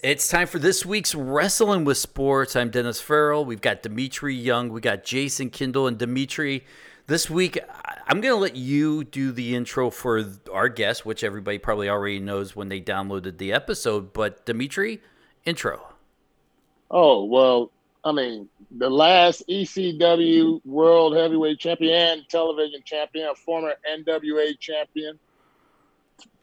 It's time for this week's Wrestling with Sports. I'm Dennis Farrell. We've got Dmitri Young. We got Jason Kindle and Dmitri. This week, I'm going to let you do the intro for our guest, which everybody probably already knows when they downloaded the episode. But Dmitri, intro. Oh, well, I mean, the last ECW World Heavyweight Champion, television champion, former NWA champion,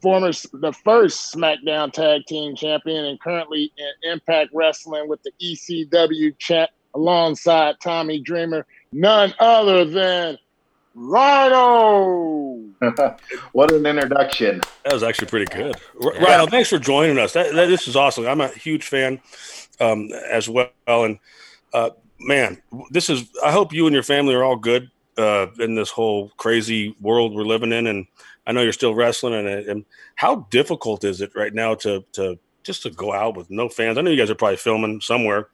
former the first SmackDown Tag Team Champion, and currently in Impact Wrestling with the ECW champ alongside Tommy Dreamer, none other than Rhino. what an introduction! That was actually pretty good. Yeah. Rhino, thanks for joining us. That, that, this is awesome. I'm a huge fan um, as well, and uh, man, this is. I hope you and your family are all good uh, in this whole crazy world we're living in, and I know you're still wrestling, and, and how difficult is it right now to to just to go out with no fans? I know you guys are probably filming somewhere,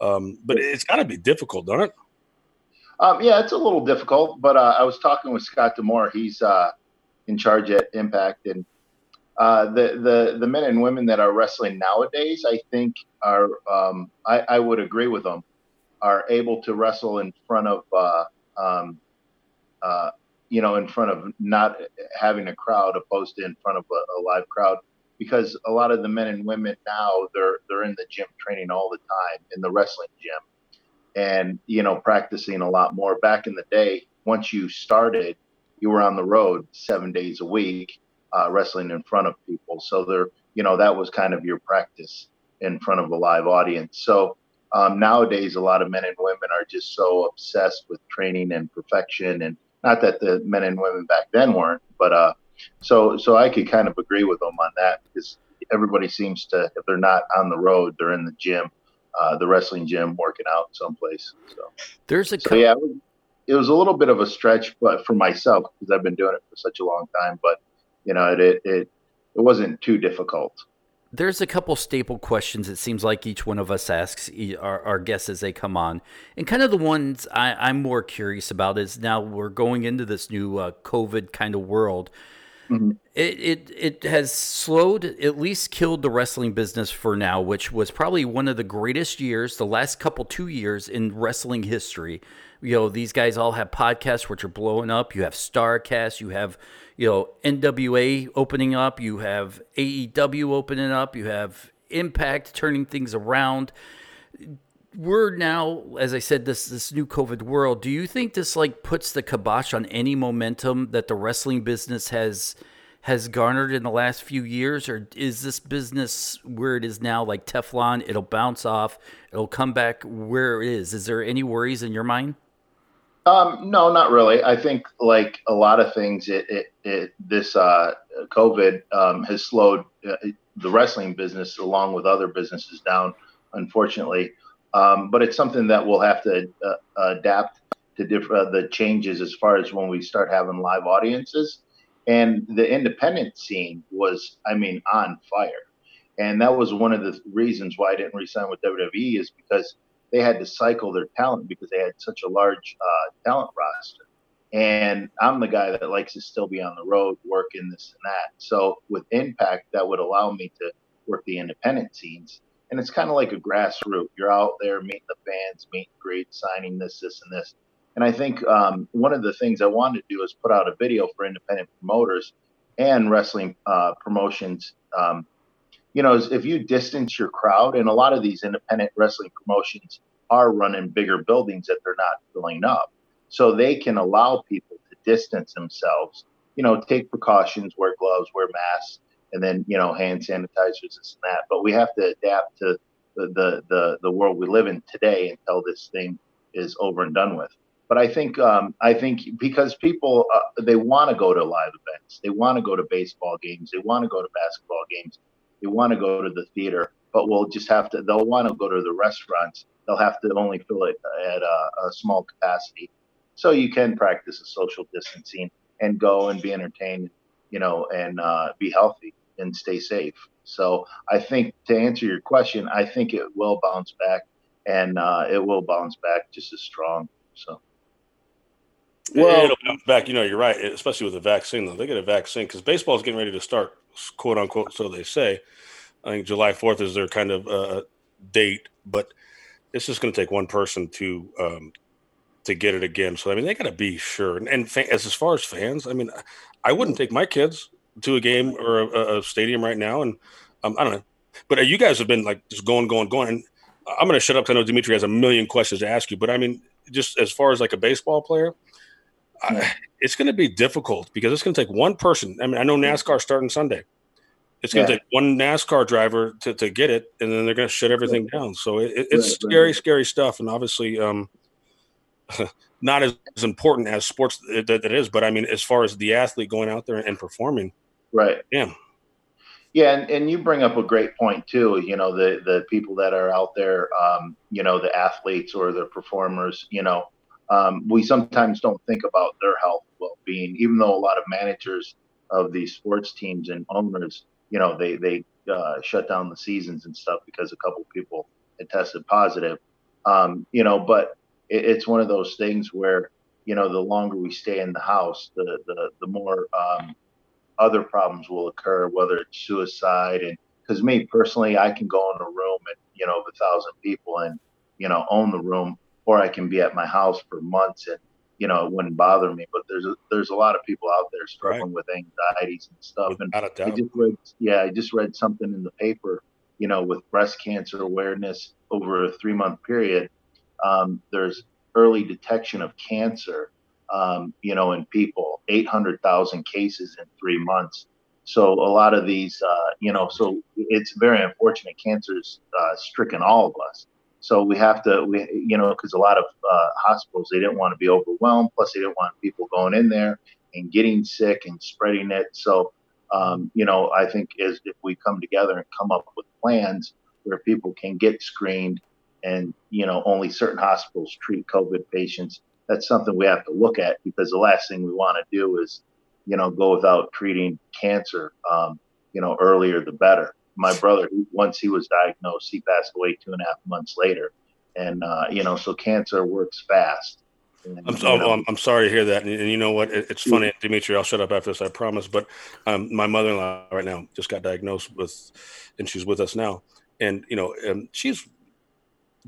um, but it's got to be difficult, don't it? Um, yeah, it's a little difficult. But uh, I was talking with Scott D'Amore. He's uh, in charge at Impact, and uh, the the the men and women that are wrestling nowadays, I think, are um, I, I, would agree with them, are able to wrestle in front of uh, um, uh, you know, in front of not having a crowd opposed to in front of a, a, live crowd because a lot of the men and women now they're they're in the gym training all the time in the wrestling gym and you know practicing a lot more. Back in the day once you started you were on the road seven days a week uh, wrestling in front of people. So there you know that was kind of your practice in front of a live audience. So um, nowadays a lot of men and women are just so obsessed with training and perfection and not that the men and women back then weren't, but uh, so so I could kind of agree with them on that because everybody seems to if they're not on the road, they're in the gym, uh, the wrestling gym, working out someplace. So there's a so, yeah, it was a little bit of a stretch, but for myself because I've been doing it for such a long time, but you know it it it, it wasn't too difficult there's a couple staple questions it seems like each one of us asks our, our guests as they come on. And kind of the ones I, am more curious about is now we're going into this new uh, covid kind of world. Mm-hmm. it, it, it has slowed at least killed the wrestling business for now which was probably one of the greatest years the last couple two years in wrestling history. You know these guys all have podcasts which are blowing up. You have Starrcast you have you know NWA opening up, you have AEW opening up, you have Impact turning things around. We're now, as I said, this this new COVID world. Do you think this like puts the kibosh on any momentum that the wrestling business has has garnered in the last few years, or is this business where it is now like Teflon? It'll bounce off, it'll come back where it is. Is there any worries in your mind? Um, no, not really. I think like a lot of things, it, it, it this uh, COVID um, has slowed uh, the wrestling business along with other businesses down, unfortunately. Um, but it's something that we'll have to uh, adapt to different uh, the changes as far as when we start having live audiences. And the independent scene was, I mean, on fire. And that was one of the reasons why I didn't resign with WWE is because they had to cycle their talent because they had such a large uh, talent roster. And I'm the guy that likes to still be on the road, working this and that. So with Impact, that would allow me to work the independent scenes. And it's kind of like a grassroots. You're out there meeting the fans, meet and greet, signing this, this, and this. And I think um, one of the things I wanted to do is put out a video for independent promoters and wrestling uh, promotions um, you know, if you distance your crowd, and a lot of these independent wrestling promotions are running bigger buildings that they're not filling up. So they can allow people to distance themselves, you know, take precautions, wear gloves, wear masks, and then, you know, hand sanitizers, this and that. But we have to adapt to the, the, the, the world we live in today until this thing is over and done with. But I think um, I think because people uh, they want to go to live events, they want to go to baseball games, they want to go to basketball games, they want to go to the theater, but we'll just have to. They'll want to go to the restaurants. They'll have to only fill it at a, a small capacity, so you can practice a social distancing and go and be entertained, you know, and uh, be healthy and stay safe. So I think to answer your question, I think it will bounce back, and uh, it will bounce back just as strong. So. Well, it'll bounce back. You know, you're right, especially with the vaccine. Though they get a vaccine because baseball is getting ready to start, quote unquote, so they say. I think July 4th is their kind of uh, date, but it's just going to take one person to um, to get it again. So I mean, they got to be sure. And, and as as far as fans, I mean, I wouldn't take my kids to a game or a, a stadium right now, and um, I don't know. But uh, you guys have been like just going, going, going. And I'm going to shut up. I know Dmitri has a million questions to ask you, but I mean, just as far as like a baseball player, I, it's going to be difficult because it's going to take one person. I mean, I know NASCAR starting Sunday. It's going to yeah. take one NASCAR driver to, to get it, and then they're going to shut everything down. So it, it's right, scary, right. scary stuff. And obviously, um, not as, as, important as sports that it is, but I mean, as far as the athlete going out there and performing, right? Yeah, yeah, and, and you bring up a great point too. You know, the the people that are out there, um, you know, the athletes or the performers. You know, um, we sometimes don't think about their health well being, even though a lot of managers of these sports teams and owners, you know, they they uh, shut down the seasons and stuff because a couple people had tested positive. Um, you know, but it, it's one of those things where you know the longer we stay in the house, the the the more um, other problems will occur, whether it's suicide. And because me personally, I can go in a room and you know of a thousand people and you know own the room, or I can be at my house for months and you know it wouldn't bother me. But there's a, there's a lot of people out there struggling right. with anxieties and stuff. Without and I just read, yeah, I just read something in the paper, you know, with breast cancer awareness over a three month period. Um, there's early detection of cancer, um, you know, in people, 800,000 cases in three months. So a lot of these, uh, you know, so it's very unfortunate. Cancer's uh, stricken all of us. So we have to, we, you know, because a lot of uh, hospitals they didn't want to be overwhelmed. Plus, they didn't want people going in there and getting sick and spreading it. So, um, you know, I think as if we come together and come up with plans where people can get screened and you know only certain hospitals treat COVID patients. That's something we have to look at because the last thing we want to do is you know go without treating cancer. Um, you know, earlier the better. My brother, once he was diagnosed, he passed away two and a half months later, and uh, you know, so cancer works fast. And, I'm, oh, I'm, I'm, sorry to hear that. And, and you know what? It, it's funny, yeah. Dmitri. I'll shut up after this, I promise. But um, my mother-in-law right now just got diagnosed with, and she's with us now. And you know, um, she's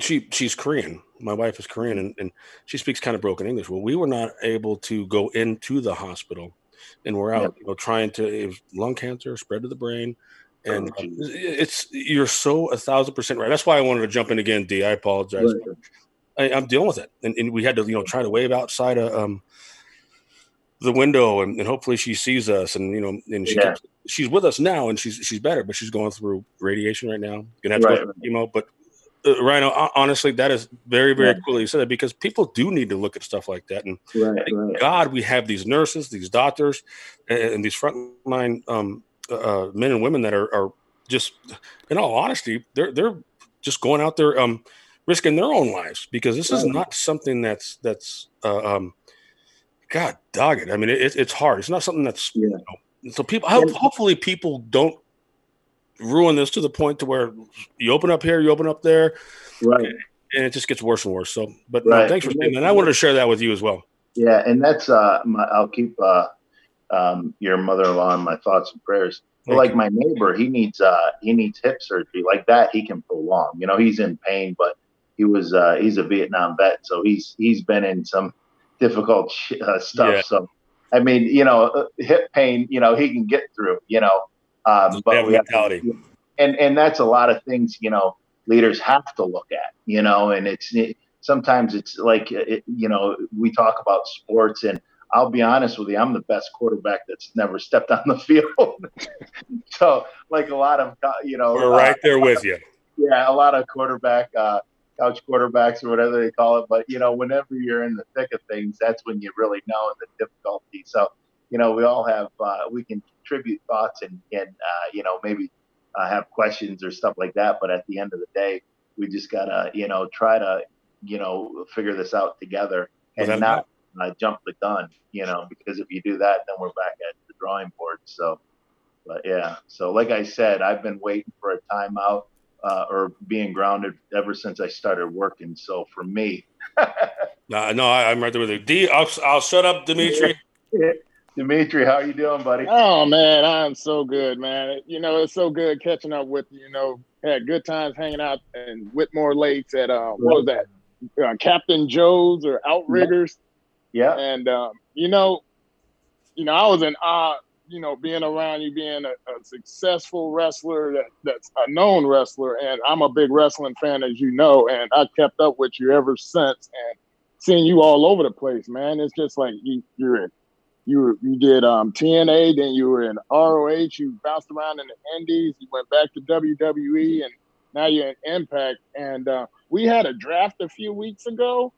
she she's Korean. My wife is Korean, and, and she speaks kind of broken English. Well, we were not able to go into the hospital, and we're out, yep. you know, trying to lung cancer spread to the brain, and oh, it's you're so a thousand percent right. That's why I wanted to jump in again, D. I apologize. Right. I, am dealing with it, and, and, we had to you know try to wave outside a, um, the window, and, and, hopefully she sees us, and you know, and she yeah. she's with us now, and she's she's better, but she's going through radiation right now. Gonna have to right. go through chemo, but uh, Rhino, honestly, that is very, very yeah. cool you said that because people do need to look at stuff like that. And right. God, we have these nurses, these doctors, and, and these frontline um, uh, men and women that are, are, just, in all honesty, they're they're just going out there um, risking their own lives because this is not something that's that's uh, um, God dog it. I mean, it, it's hard. It's not something that's yeah. You know, so people. Hopefully, people don't ruin this to the point to where you open up here, you open up there, right, and it just gets worse and worse. So, but right. no, thanks for saying that. I wanted to share that with you as well. Yeah, and that's uh, my, I'll keep uh, um, your mother-in-law in my thoughts and prayers. But like my neighbor, he needs uh, he needs hip surgery like that. He can prolong. You know, he's in pain, but he was uh, he's a Vietnam vet, so he's he's been in some difficult uh, stuff. Yeah. So, I mean, you know, uh, hip pain, you know, he can get through. You know, um, but we. To, and and that's a lot of things you know leaders have to look at. You know, and it's it, sometimes it's like it, you know we talk about sports and. I'll be honest with you, I'm the best quarterback that's never stepped on the field. so, like a lot of, you know, we're right there with you. Yeah, a lot of quarterback, uh, couch quarterbacks or whatever they call it. But you know, whenever you're in the thick of things, that's when you really know the difficulty. So, you know, we all have uh, we can contribute thoughts and and uh, you know maybe uh, have questions or stuff like that. But at the end of the day, we just gotta you know try to you know figure this out together and not uh, jump the gun. You know, because if you do that, then we're back at the drawing board. So, but yeah. So like I said, I've been waiting for a timeout. Uh, or being grounded ever since I started working. So for me, no, no, I, am right there with you. D, I'll, I'll shut up, Dmitri. Dmitri, how you doing, buddy? Oh man, I'm so good, man. You know, it's so good catching up with you. You know, had good times hanging out in Whitmore Lakes at uh, what was that? Uh, Captain Joe's or Outriggers. Yeah. And um, you know, you know, I was in awe. You know, being around you, being a, a successful wrestler that, that's a known wrestler, and I'm a big wrestling fan, as you know, and I kept up with you ever since, and seeing you all over the place, man. It's just like you, you're in you you did um, TNA, then you were in ROH. You bounced around in the Indies. You went back to WWE, and now you're in Impact. And uh, we had a draft a few weeks ago,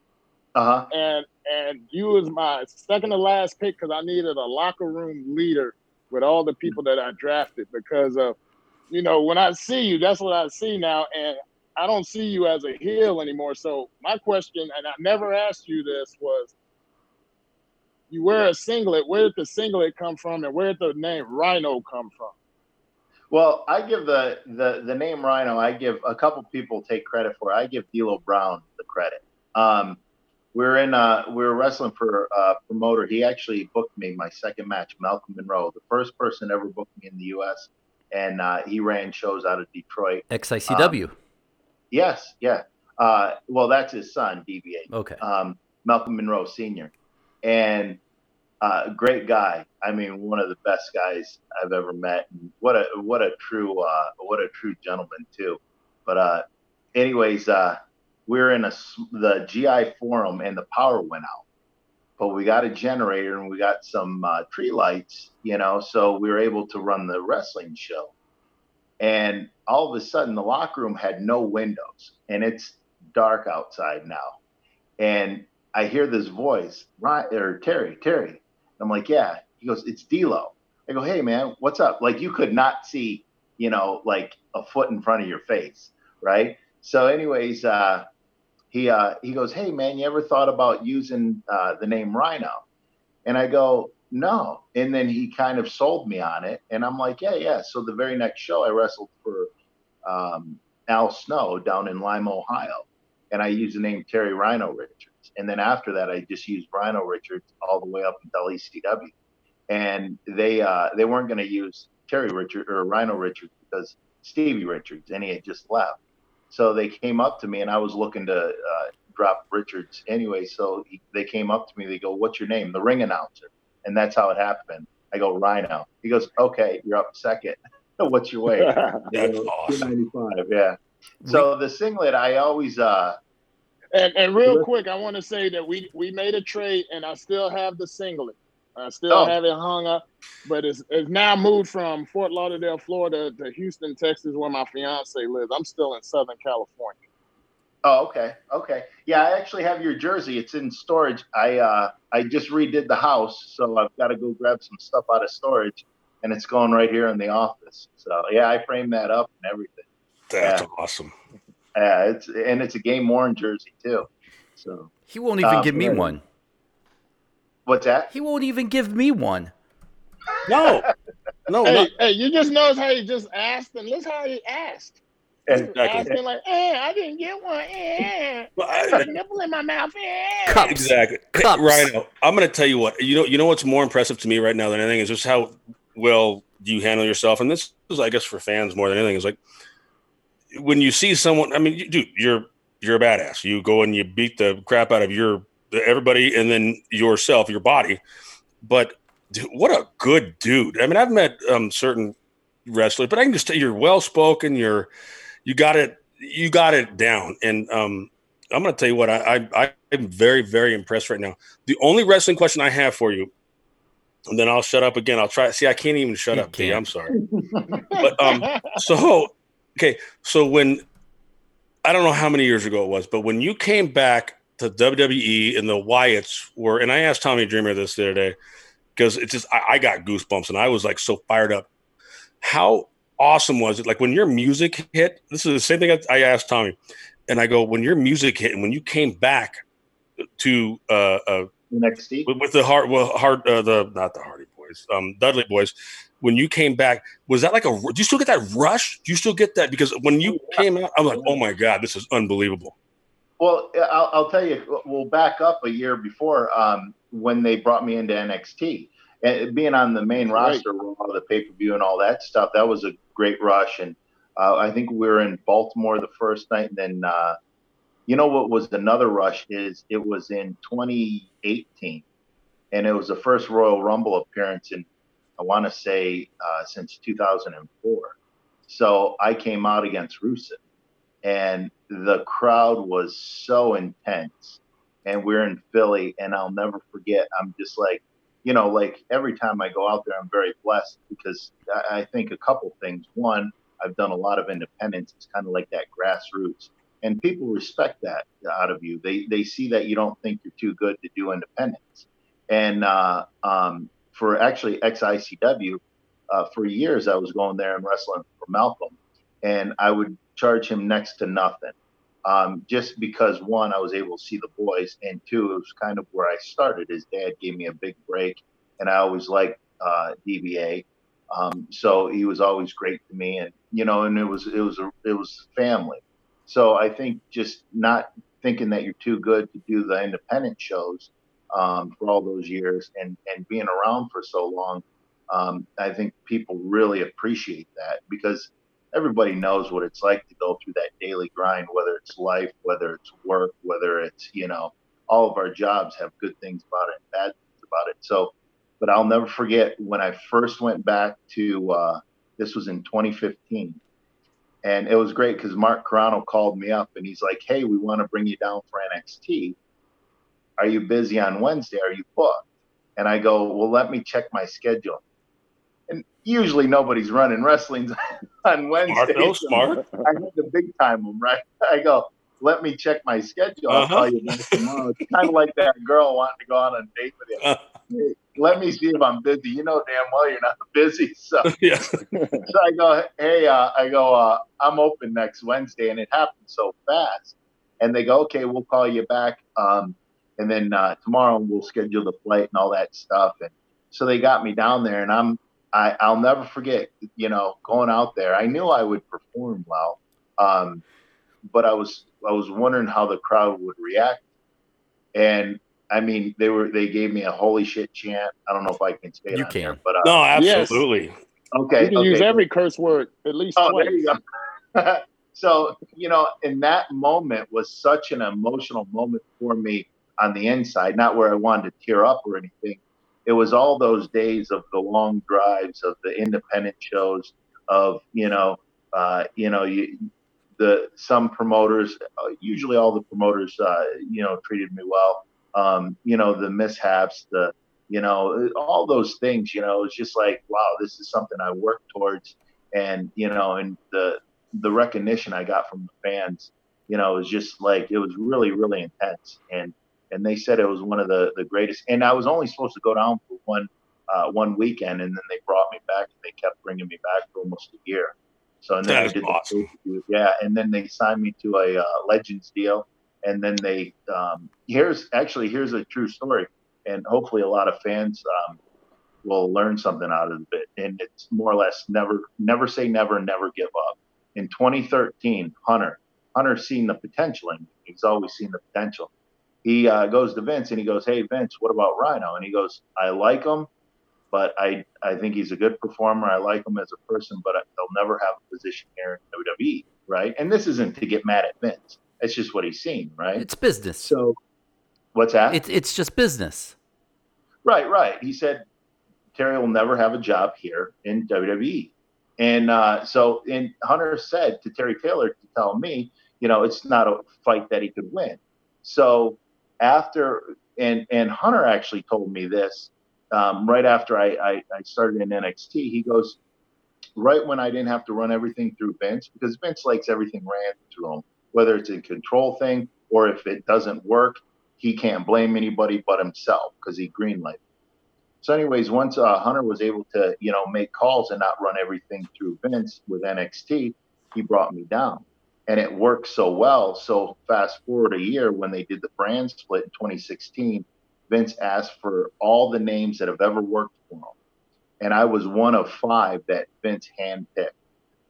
Uh huh. and and you was my second to last pick because I needed a locker room leader with all the people that I drafted because of you know when I see you, that's what I see now, and I don't see you as a heel anymore. So my question, and I never asked you this, was you wear a singlet. Where did the singlet come from, and where did the name Rhino come from? Well, I give the, the the name Rhino. I give a couple people take credit for. it. I give D'Lo Brown the credit. Um, we are in uh, we were wrestling for a promoter. He actually booked me my second match, Malcolm Monroe, the first person ever booked me in the U.S. And uh, he ran shows out of Detroit. XICW. Yes, yeah. Uh, well, that's his son, DBA. okay. um, Malcolm Monroe Sr. And uh, great guy. I mean, one of the best guys I've ever met. And what a what a true uh, what a true gentleman too. But uh, anyways, uh, we are in a the GI forum and the power went out. But we got a generator and we got some uh, tree lights, you know, so we were able to run the wrestling show. And all of a sudden, the locker room had no windows, and it's dark outside now. And I hear this voice, right, or Terry, Terry. I'm like, yeah. He goes, it's D'Lo. I go, hey man, what's up? Like you could not see, you know, like a foot in front of your face, right? So, anyways, uh, he uh, he goes, hey man, you ever thought about using uh, the name Rhino? And I go, no. And then he kind of sold me on it, and I'm like, yeah, yeah. So the very next show, I wrestled for um, Al Snow down in Lima, Ohio, and I used the name Terry Rhino Richards. And then after that, I just used Rhino Richards all the way up until ECW. And they uh, they weren't going to use Terry Richard or Rhino Richards because Stevie Richards, and he had just left. So they came up to me, and I was looking to uh, drop Richards anyway. So he, they came up to me. They go, "What's your name?" The ring announcer, and that's how it happened. I go, "Rhino." He goes, "Okay, you're up second. What's your weight?" That's awesome. 295, yeah. So the singlet, I always uh And and real quick, I want to say that we we made a trade, and I still have the singlet. I still Oh. have it hung up, but it's it's now moved from Fort Lauderdale, Florida, to Houston, Texas, where my fiance lives. I'm still in Southern California. oh okay okay yeah I actually have your jersey. It's in storage. I uh I just redid the house, so I've got to go grab some stuff out of storage, and it's going right here in the office. So yeah, I framed that up and everything. That's Yeah. awesome. Yeah, it's and it's a game worn jersey too. So He won't even Uh, give me right. one. What's that? He won't even give me one. No, no, Hey, not, hey, you just notice how he just asked, and listen how he asked. Exactly. Asking like, eh, I didn't get one. Eh, Well, I I- got nipple in my mouth. Eh. Cups. exactly. Hey, Cups. Rhino, I'm going to tell you what. You know, you know what's more impressive to me right now than anything is just how well you handle yourself. And this is, I guess, for fans more than anything. Is like when you see someone. I mean, you, dude, you're you're a badass. You go and you beat the crap out of your everybody, and then yourself, your body. But dude, what a good dude. I mean, I've met um, certain wrestlers, but I can just tell you're well spoken. You're you got it. You got it down. And um, I'm going to tell you what. I, I I'm very very impressed right now. The only wrestling question I have for you, and then I'll shut up again. I'll try. See, I can't even shut You up. Can't. I'm sorry. But um, so okay, so when I don't know how many years ago it was, but when you came back to WWE and the Wyatts were, and I asked Tommy Dreamer this the other day because it's just I, I got goosebumps and I was like so fired up. How awesome was it? Like when your music hit, this is the same thing I, I asked Tommy, and I go, when your music hit and when you came back to uh, uh NXT. with, with the hard, well, hard, uh, the not the Hardy Boys, um, Dudley Boys. When you came back, was that like a? Do you still get that rush? Do you still get that? Because when you came out, I'm like, oh my god, this is unbelievable. Well, I'll, I'll tell you. We'll back up a year before um, when they brought me into NXT, and being on the main Right. roster with all the pay per view and all that stuff, that was a great rush. And uh, I think we were in Baltimore the first night, and then uh, you know what was another rush is it was in 2018, and it was the first Royal Rumble appearance in I want to say uh, since 2004. So I came out against Rusev, and the crowd was so intense. And we're in Philly, and I'll never forget. I'm just like, you know, like every time I go out there, I'm very blessed because I, I think a couple things. One, I've done a lot of independence. It's kind of like that grassroots, and people respect that out of you. They they see that you don't think you're too good to do independence. And uh, um, for actually XICW, uh, for years I was going there and wrestling for Malcolm, and I would charge him next to nothing, um, just because one I was able to see the boys, and two it was kind of where I started. His dad gave me a big break, and I always liked uh, DBA, um, so he was always great to me, and you know, and it was it was a, it was family. So I think just not thinking that you're too good to do the independent shows um, for all those years and and being around for so long, um, I think people really appreciate that because everybody knows what it's like to go through that daily grind, whether it's life, whether it's work, whether it's you know, all of our jobs have good things about it and bad things about it. So, but I'll never forget when I first went back to uh, this was in 2015. And it was great because Mark Carrano called me up and he's like, Hey, we want to bring you down for NXT are you busy on Wednesday? Are you booked? And I go, well, let me check my schedule. Usually nobody's running wrestling on Wednesday. Smart, though, smart. I had to big time them, right? I go, let me check my schedule. I'll Uh-huh. call you back tomorrow. It's kind of like that girl wanting to go on a date with you. Uh. Hey, let me see if I'm busy. You know damn well you're not busy. So yeah. so I go, hey, uh, I go, uh, I'm open next Wednesday, and it happened so fast. And they go, okay, we'll call you back, um, and then uh, tomorrow we'll schedule the flight and all that stuff. And so they got me down there, and I'm, I, I'll never forget, you know, going out there. I knew I would perform well, um, but I was, I was wondering how the crowd would react. And I mean, they were, they gave me a holy shit chant. I don't know if I can say it You on can. there, but uh, No, Yes. absolutely. okay, You can okay. use every curse word at least Oh, twice. there you go. so, you know, in that moment was such an emotional moment for me on the inside, not where I wanted to tear up or anything. It was all those days of the long drives, of the independent shows, of, you know, uh, you know, you, the some promoters, uh, usually all the promoters, uh, you know, treated me well. Um, you know, the mishaps, the, you know, all those things, you know, it's just like, wow, this is something I worked towards and you know and the the recognition i got from the fans you know was just like it was really really intense and and they said it was one of the the greatest and i was only supposed to go down for one uh, one weekend and then they brought me back and they kept bringing me back for almost a year so and then That I did awesome. pay-per-view. yeah and then they signed me to a uh, legends deal and then they um here's actually here's a true story and hopefully a lot of fans um will learn something out of it. And it's more or less never, never say never, never give up. In 2013, Hunter, Hunter seen the potential in me. He's always seen the potential. He uh, goes to Vince and he goes, "Hey Vince, what about Rhino?" And he goes, "I like him, but I I think he's a good performer. I like him as a person, but he'll never have a position here in WWE, right?" And this isn't to get mad at Vince. It's just what he's seen, right? It's business. so, what's that? It's it's just business. Right, right. He said Terry will never have a job here in WWE. And uh, so, and Hunter said to Terry Taylor to tell me, you know, it's not a fight that he could win. So after, and and Hunter actually told me this um, right after I, I I started in NXT. He goes, right when I didn't have to run everything through Vince because Vince likes everything ran through him, whether it's a control thing or if it doesn't work, he can't blame anybody but himself because he greenlighted. So, anyways, once uh, Hunter was able to, you know, make calls and not run everything through Vince with NXT, he brought me down, and it worked so well. So, fast forward a year when they did the brand split in 2016, Vince asked for all the names that have ever worked for him, and I was one of five that Vince handpicked.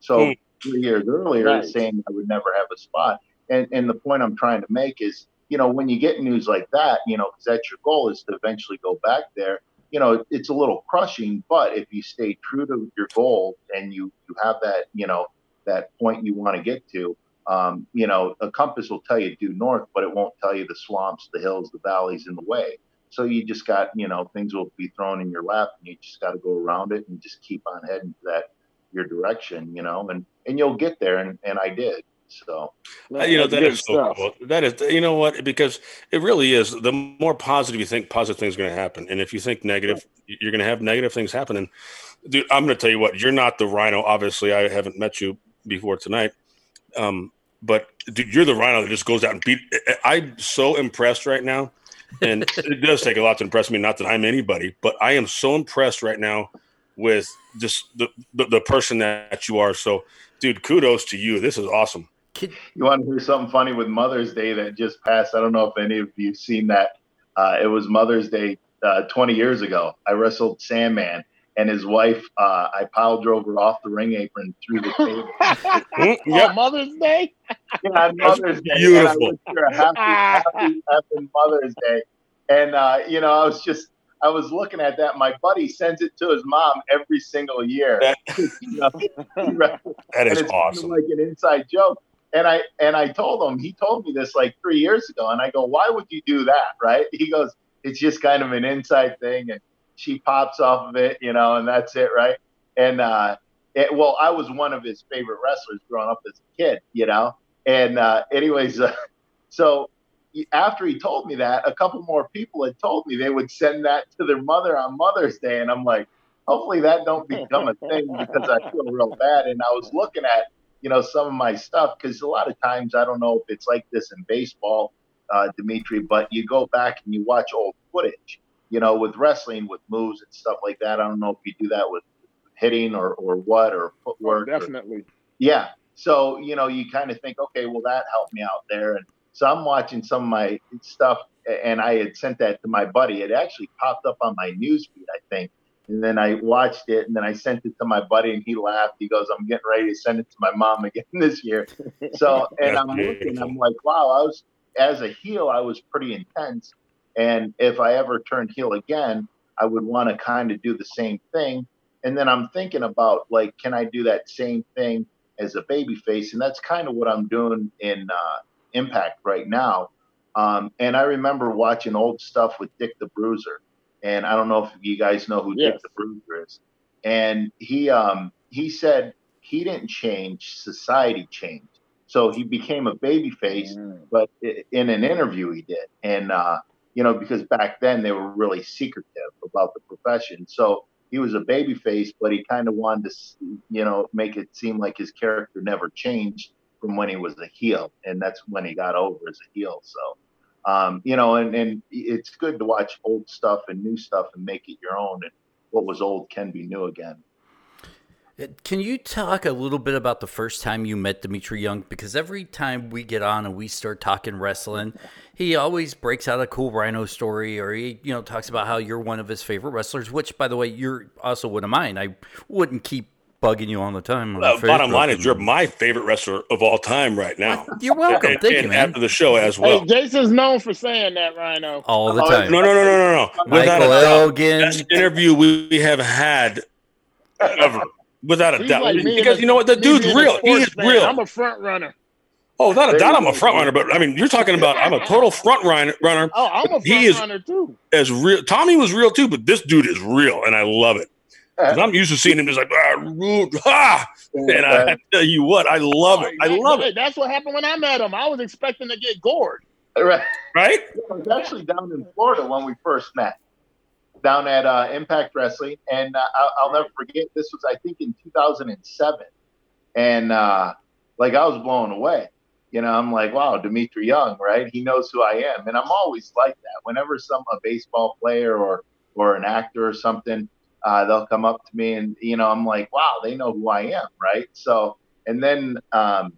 So, Hmm. three years earlier, Nice. saying I would never have a spot, and and the point I'm trying to make is, you know, when you get news like that, you know, because that's your goal is to eventually go back there you know, it's a little crushing. But if you stay true to your goal and you you have that, you know, that point you want to get to, um, you know, a compass will tell you due north, but it won't tell you the swamps, the hills, the valleys in the way. So you just got, you know, things will be thrown in your lap, and you just got to go around it and just keep on heading to that your direction, you know, and and you'll get there, and and I did. So, uh, you know, that is so stuff. cool. That is, you know what? Because it really is. The more positive you think, positive things are going to happen. And if you think negative, you're going to have negative things happen. And dude, I'm going to tell you what. You're not the rhino. Obviously, I haven't met you before tonight. Um, but dude, you're the rhino that just goes out and beat. I'm so impressed right now, and it does take a lot to impress me. Not that I'm anybody, but I am so impressed right now with just the, the, the person that you are. So, dude, kudos to you. This is awesome. You want to hear something funny with Mother's Day that just passed? I don't know if any of you have seen that. Uh, it was Mother's Day uh, 20 years ago. I wrestled Sandman, and his wife, uh, I pile drove her off the ring apron through the table. yeah, Mother's Day. yeah, Mother's Day. Beautiful. happy, happy, happy Mother's Day. And uh, you know, I was just I was looking at that. My buddy sends it to his mom every single year. That, that is awesome. like an inside joke. And I and I told him, he told me this like three years ago, and I go, why would you do that, right? He goes, it's just kind of an inside thing, and she pops off of it, you know, and that's it, right? And uh, it, well, I was one of his favorite wrestlers growing up as a kid, you know. And uh, anyways, uh, so after he told me that, a couple more people had told me they would send that to their mother on Mother's Day, and I'm like, hopefully that don't become a thing because I feel real bad. And I was looking at, you know, some of my stuff because a lot of times I don't know if it's like this in baseball, uh, Dmitri, but you go back and you watch old footage, you know, with wrestling, with moves and stuff like that. I don't know if you do that with hitting or or what or oh, footwork. Oh, definitely. Or, yeah. So you know, you kind of think, okay, well that helped me out there, and so I'm watching some of my stuff, and I had sent that to my buddy. It actually popped up on my newsfeed, I think. And then I watched it, and then I sent it to my buddy, and he laughed. He goes, "I'm getting ready to send it to my mom again this year." So, and I'm looking, I'm like, "Wow!" I was as a heel, I was pretty intense, and if I ever turned heel again, I would want to kind of do the same thing. And then I'm thinking about like, can I do that same thing as a baby face? And that's kind of what I'm doing in uh, Impact right now. Um, and I remember watching old stuff with Dick the Bruiser, and I don't know if you guys know who yes. Dick the Bruiser is. And he um, he said he didn't change, society changed. So he became a baby face, mm. but in an interview he did, and uh, you know because back then they were really secretive about the profession. So he was a baby face, but he kind of wanted to, you know, make it seem like his character never changed from when he was a heel, and that's when he got over as a heel. So, um, you know, and, and it's good to watch old stuff and new stuff and make it your own. And what was old can be new again. Can you talk a little bit about the first time you met Dmitri Young? Because every time we get on and we start talking wrestling, he always breaks out a cool Rhino story, or he, you know, talks about how you're one of his favorite wrestlers. Which, by the way, you're also one of mine. I wouldn't keep bugging you all the time. Uh, bottom line is, you're my favorite wrestler of all time right now. You're welcome. And, Thank and you, man. After the show as well. Hey, Jason's known for saying that, Rhino. All the time. No, no, no, no, no, no. Michael Elgin. Best interview we have had ever, without a He's doubt. Like because you know what, the dude's real. He is real. I'm a front runner. Oh, without a doubt, I'm a front runner. But I mean, you're talking about I'm a total front runner. runner oh, I'm a front he is runner too. As real, Tommy was real too, but this dude is real, and I love it. I'm used to seeing him just like ah, ah, and I, I, tell you what, I love it. I love it. That's what happened when I met him. I was expecting to get gored. Right. Right. I was actually down in Florida when we first met, down at uh, Impact Wrestling, and uh, I'll, never forget. This was, I think, in 2007, and uh, like I was blown away. You know, I'm like, wow, Dmitri Young, right? He knows who I am, and I'm always like that. Whenever some a baseball player or or an actor or something uh, they'll come up to me and you know i'm like wow they know who i am right so and then um,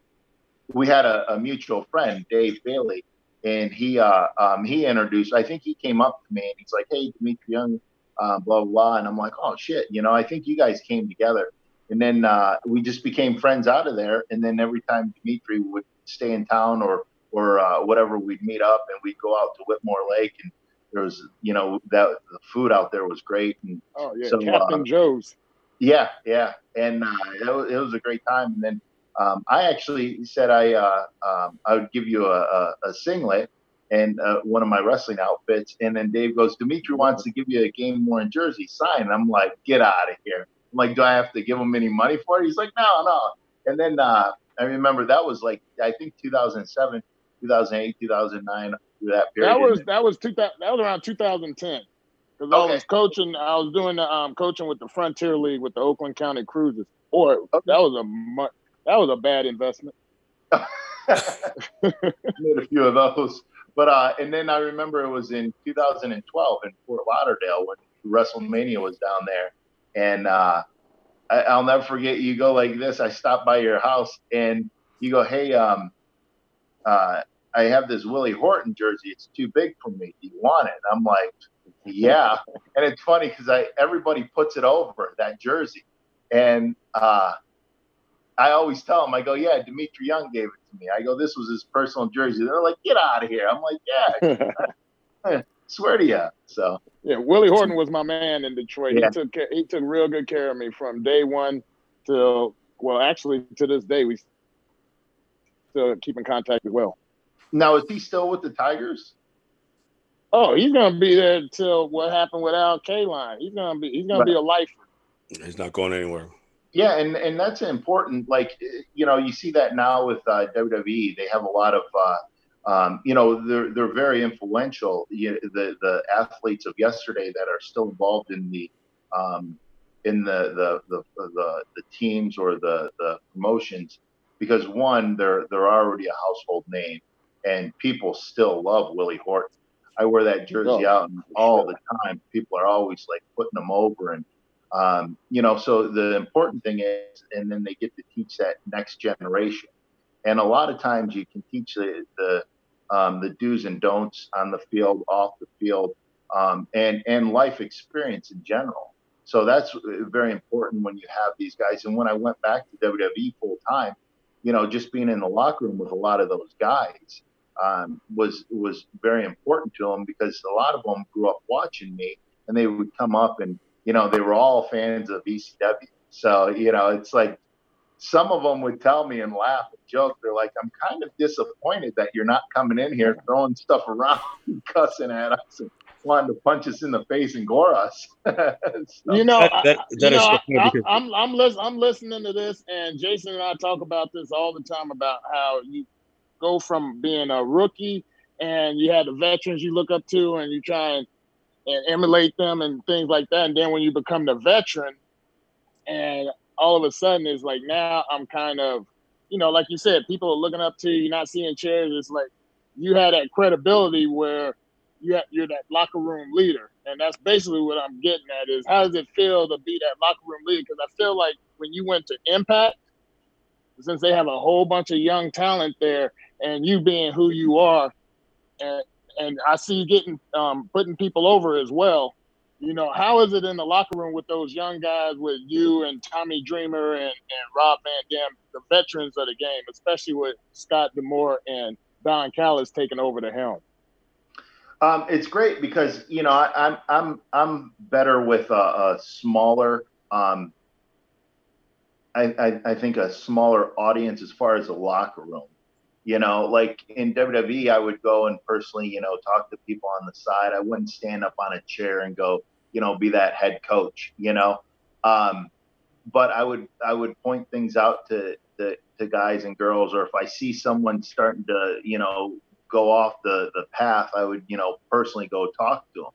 we had a, a, mutual friend dave bailey and he uh, um, he introduced i think he came up to me and he's like hey dmitri young uh, blah, blah blah and i'm like oh shit you know i think you guys came together and then uh, we just became friends out of there and then every time dmitri would stay in town or or uh, whatever we'd meet up and we'd go out to whitmore lake and there was, you know, that the food out there was great. And oh yeah, so, Captain uh, Joe's. Yeah, yeah, and uh, it, was, it was a great time. And then um, I actually said I uh, um, I would give you a, a, a singlet and uh, one of my wrestling outfits. And then Dave goes, Dmitri wants to give you a game worn jersey sign. And I'm like, get out of here. I'm like, do I have to give him any money for it? He's like, no, no. And then uh, I remember that was like I think 2007, 2008, 2009 through that period. That was that was two that was around 2010 because okay. I was coaching. I was doing the um, coaching with the Frontier League with the Oakland County Cruisers. Or okay. that was a that was a bad investment. Made a few of those. But uh, and then I remember it was in 2012 in Fort Lauderdale when WrestleMania was down there, and uh, I, will never forget. You go like this. I stopped by your house, and you go, "Hey, um, uh, I have this Willie Horton jersey. It's too big for me. Do you want it?" And I'm like, "Yeah." and it's funny because I everybody puts it over that jersey, and uh, I always tell them, I go, yeah, Dmitri Young gave it to me. I go, this was his personal jersey. They're like, get out of here. I'm like, yeah, swear to you. So yeah, Willie Horton was my man in Detroit. Yeah. He took he took real good care of me from day one till well, actually to this day we still keep in contact as well. Now is he still with the Tigers? Oh, he's gonna be there till what happened with Al Kaline. He's gonna be he's gonna right. be a lifer. He's not going anywhere. Yeah, and and that's important. Like you know, you see that now with uh, WWE. They have a lot of uh, um, you know they're they're very influential. You the the athletes of yesterday that are still involved in the um, in the, the the, the the teams or the the promotions because one they're they're already a household name and people still love Willie Horton. I wear that jersey oh, out all sure. the time. People are always like putting them over and um, you know, so the important thing is, and then they get to teach that next generation. And a lot of times you can teach the the, um, the do's and don'ts on the field, off the field, um, and and life experience in general. So that's very important when you have these guys. And when I went back to WWE full time, you know, just being in the locker room with a lot of those guys um, was was very important to them because a lot of them grew up watching me, and they would come up and you know, they were all fans of ECW. So, you know, it's like some of them would tell me and laugh and joke. They're like, I'm kind of disappointed that you're not coming in here throwing stuff around, cussing at us, and wanting to punch us in the face and gore us. so, you know, that, that, that I, you know I, I'm I'm, listen, I'm listening to this, and Jason and I talk about this all the time about how you go from being a rookie and you have the veterans you look up to, and you try and and emulate them and things like that. And then when you become the veteran, and all of a sudden it's like now I'm kind of, you know, like you said, people are looking up to you, not seeing chairs. It's like you had that credibility where you have, you're that locker room leader. And that's basically what I'm getting at is how does it feel to be that locker room leader? Because I feel like when you went to Impact, since they have a whole bunch of young talent there, and you being who you are, and and I see you getting um, putting people over as well. You know, how is it in the locker room with those young guys, with you and Tommy Dreamer and, and Rob Van Dam, the veterans of the game, especially with Scott D'Amore and Don Callis taking over the helm? Um, it's great because you know I, am I'm, I'm I'm better with a, a smaller um, I, I, I think a smaller audience as far as the locker room. You know, like in WWE, I would go and personally, you know, talk to people on the side. I wouldn't stand up on a chair and go, you know, be that head coach, you know. Um, but I would I would point things out to, to to guys and girls, or if I see someone starting to, you know, go off the the path, I would, you know, personally go talk to them.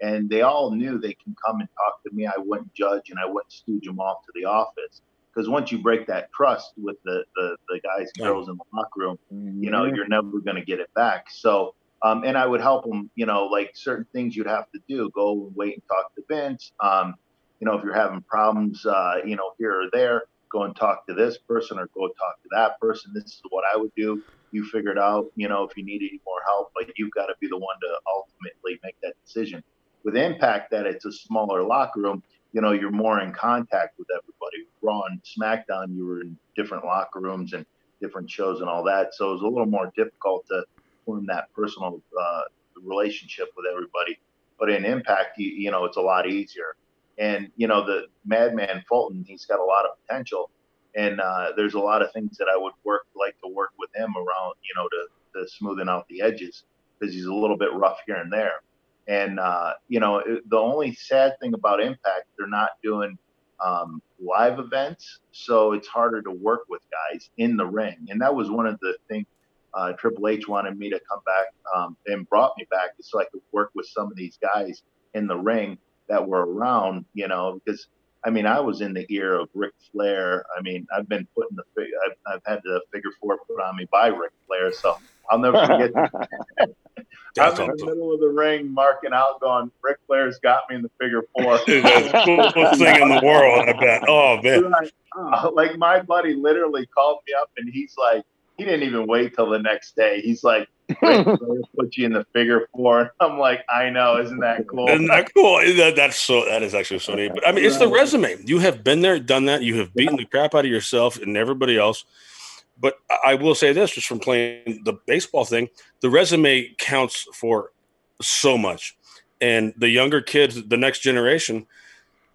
And they all knew they can come and talk to me. I wouldn't judge and I wouldn't stooge them off to the office because once you break that trust with the the, the guys and girls in the locker room, you know you're never going to get it back. So, um, and I would help them, you know, like certain things you'd have to do, go and wait and talk to Vince. Um, you know, if you're having problems, uh, you know, here or there, go and talk to this person or go talk to that person. This is what I would do. You figure it out, you know, if you need any more help, but you've got to be the one to ultimately make that decision. With Impact, that it's a smaller locker room, you know, you're more in contact with everybody. Raw and SmackDown, you were in different locker rooms and different shows and all that. So it was a little more difficult to form that personal uh, relationship with everybody. But in Impact, you, you know, it's a lot easier. And you know, the Madman Fulton, he's got a lot of potential, and uh, there's a lot of things that I would work like to work with him around, you know, to, to smoothing out the edges because he's a little bit rough here and there. And uh, you know, the only sad thing about Impact, they're not doing um, live events, so it's harder to work with guys in the ring. And that was one of the things uh, Triple H wanted me to come back um, and brought me back so I could work with some of these guys in the ring that were around, you know, because I mean, I was in the ear of Ric Flair. I mean, I've been put in the I've, I've had the figure four put on me by Ric Flair, so I'll never forget. I'm in the middle of the ring, marking out, going, Ric Flair's got me in the figure four. the coolest thing in the world, I bet. Oh man! Uh, like my buddy literally called me up, and he's like, he didn't even wait till the next day. He's like, put you in the figure four. I'm like, I know, isn't that cool? Isn't that cool? That, that's so. That is actually so neat. But I mean, it's the resume. You have been there, done that. You have beaten the crap out of yourself and everybody else. But I will say this, just from playing the baseball thing, the resume counts for so much. And the younger kids, the next generation,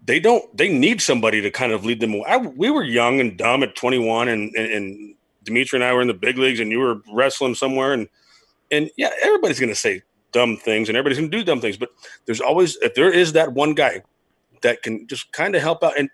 they don't. They need somebody to kind of lead them. I, we were young and dumb at 21, and, and, and Dmitri and I were in the big leagues, and you were wrestling somewhere, and and yeah, everybody's going to say dumb things and everybody's going to do dumb things, but there's always if there is that one guy that can just kind of help out. And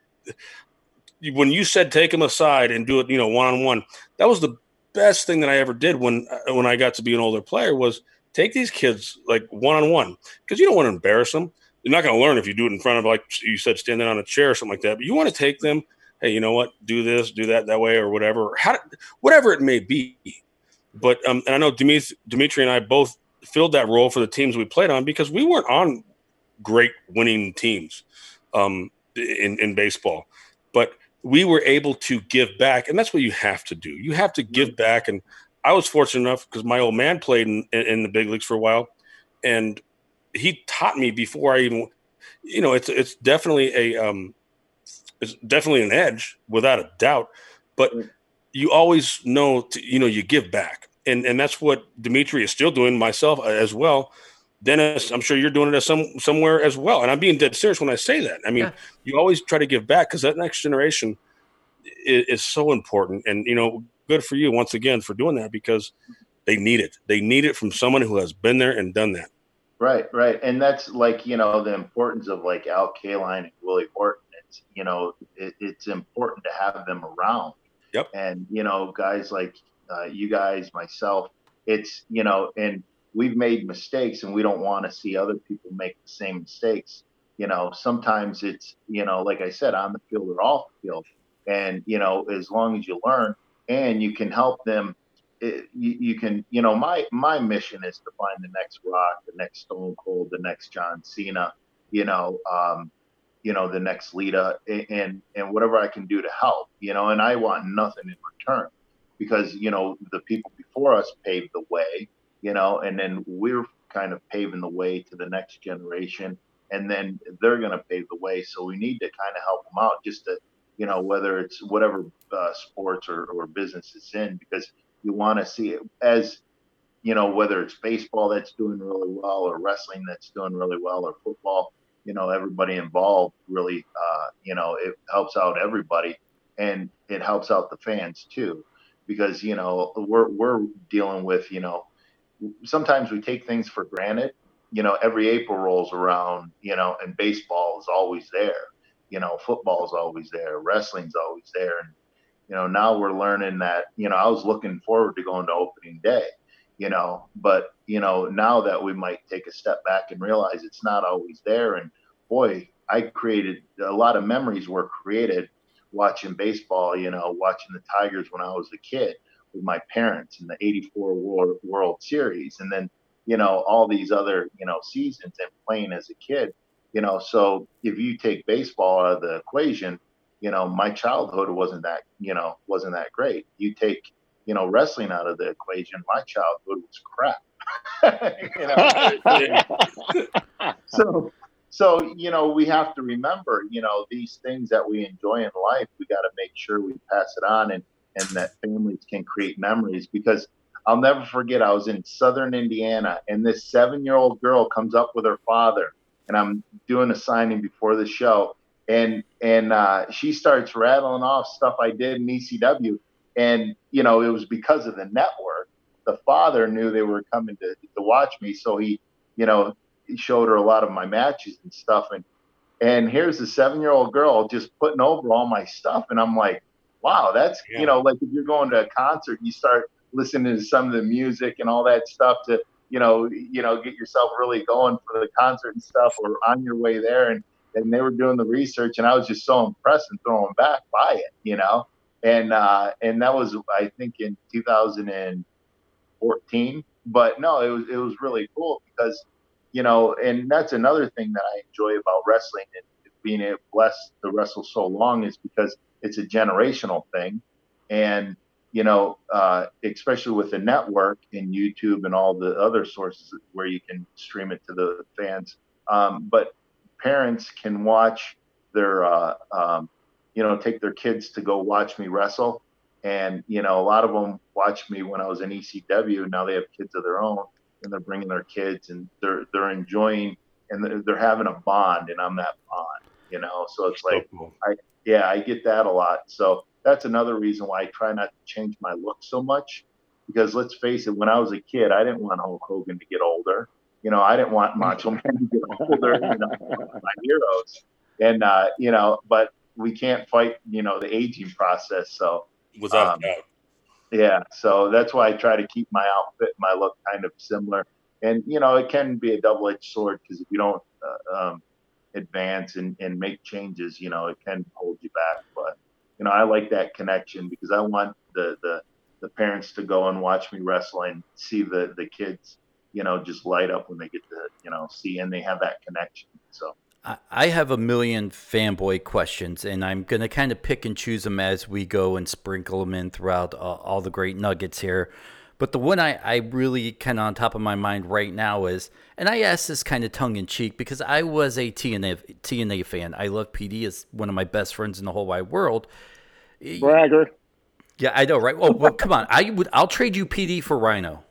when you said take him aside and do it, you know, one on one, that was the best thing that I ever did when when I got to be an older player was take these kids like one on one because you don't want to embarrass them. You're not going to learn if you do it in front of like you said, standing on a chair or something like that. But you want to take them. Hey, you know what? Do this, do that that way, or whatever. How, whatever it may be but um, and I know Dmitri, Dmitri and I both filled that role for the teams we played on because we weren't on great winning teams um, in in baseball, but we were able to give back, and that's what you have to do. You have to give back, and I was fortunate enough because my old man played in, in the big leagues for a while, and he taught me before I even, you know, it's it's definitely a um, it's definitely an edge without a doubt, but you always know to, you know you give back and and that's what dmitri is still doing myself uh, as well dennis i'm sure you're doing it as some somewhere as well. And i'm being dead serious when i say that. I mean yeah. you always try to give back because that next generation is, is so important. And you know good for you once again for doing that because they need it. They need it from someone who has been there and done that. Right right. And that's like you know the importance of like al kaline and willie horton. It's you know it, it's important to have them around. Yep. And you know, guys like uh, you guys, myself, it's you know, and we've made mistakes, and we don't want to see other people make the same mistakes. You know, sometimes it's you know, like I said, on the field or off the field, and you know, as long as you learn and you can help them it, you, you, can you know my my mission is to find the next rock the next stone cold the next john cena you know um, you know, the next Lita and and whatever I can do to help, you know, and I want nothing in return because, you know, the people before us paved the way, you know, and then we're kind of paving the way to the next generation and then they're going to pave the way. So we need to kind of help them out just to, you know, whether it's whatever uh, sports or, or business it's in, because you want to see it as, you know, whether it's baseball that's doing really well or wrestling that's doing really well or football, you know everybody involved really uh, you know it helps out everybody and it helps out the fans too because you know we're we're dealing with you know sometimes we take things for granted. You know every april rolls around you know and baseball is always there. You know football is always there. Wrestling's always there. And you know now we're learning that you know i was looking forward to going to opening day you know but you know now that we might take a step back and realize it's not always there. And boy i created a lot of memories were created watching baseball you know watching the tigers when i was a kid with my parents in the 84 world, world series and then you know all these other you know seasons and playing as a kid you know so if you take baseball out of the equation you know my childhood wasn't that you know wasn't that great you take you know, wrestling out of the equation, my childhood was crap. so, so you know, we have to remember, you know, these things that we enjoy in life. We got to make sure we pass it on, and and that families can create memories because I'll never forget. I was in Southern Indiana, and this seven-year-old girl comes up with her father, and I'm doing a signing before the show, and and uh, she starts rattling off stuff I did in ECW, and you know it was because of the network. The father knew they were coming to to watch me, so he, you know, he showed her a lot of my matches and stuff, and and here's a seven-year-old girl just putting over all my stuff, and I'm like, wow, that's yeah. you know, like if you're going to a concert, you start listening to some of the music and all that stuff to you know you know get yourself really going for the concert and stuff or on your way there. And and they were doing the research and I was just so impressed and thrown back by it you know? And uh and that was I think in 2014 but no it was it was really cool because you know and that's another thing that I enjoy about wrestling and being blessed to wrestle so long is because it's a generational thing and you know, uh, especially with the network and YouTube and all the other sources where you can stream it to the fans. Um, but parents can watch their, uh, um, you know, take their kids to go watch me wrestle. And, you know, a lot of them watched me when I was in ECW. Now they have kids of their own and they're bringing their kids and they're, they're enjoying and they're, they're having a bond and I'm that bond, you know? So it's like, so cool. I, yeah, I get that a lot. So, that's another reason why I try not to change my look so much. Because let's face it, when I was a kid, I didn't want Hulk Hogan to get older. You know, I didn't want Macho Man to get older. You know, my heroes, and uh, you know, but we can't fight, you know, the aging process. So without um, doubt. Yeah, so that's why I try to keep my outfit, my look kind of similar. And you know, it can be a double-edged sword because if you don't uh, um, advance and, and make changes, you know, it can hold you back. But you know, I like that connection because I want the the the parents to go and watch me wrestle and see the the kids, you know, just light up when they get to you know see and they have that connection. So. I have a million fanboy questions, and I'm going to kind of pick and choose them as we go and sprinkle them in throughout uh, all the great nuggets here. But the one I, I really kind of on top of my mind right now is, and I ask this kind of tongue in cheek because I was a TNA, TNA fan. I love PD as one of my best friends in the whole wide world. Bragger. Yeah, I know, right? Oh, well, come on. I would. I'll trade you PD for Rhino.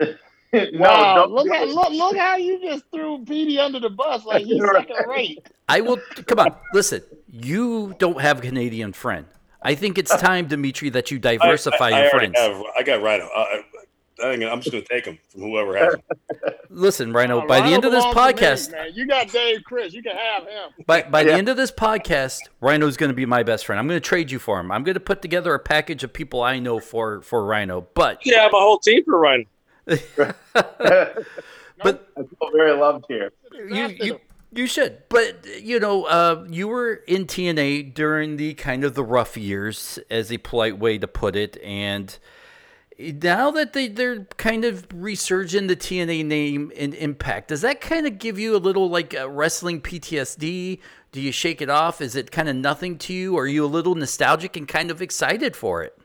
no, wow! Look how look, look how you just threw PD under the bus like he's second rate. I will. Come on, listen. You don't have a Canadian friend. I think it's time, Dmitri, that you diversify I, I, your I friends. Have, I got Rhino. I, am just going to take him from whoever has him. Listen, Rhino. Oh, by Rhino the end of this podcast, me, you got Dave Chris. You can have him. By by yeah. the end of this podcast, Rhino is going to be my best friend. I'm going to trade you for him. I'm going to put together a package of people I know for for Rhino. But you have a whole team for Rhino. but I feel very loved here. You, you you should, but you know, uh, you were in TNA during the kind of the rough years, as a polite way to put it, and now that they they're kind of resurging the TNA name and impact, does that kind of give you a little like uh, wrestling PTSD? Do you shake it off? Is it kind of nothing to you? Are you a little nostalgic and kind of excited for it?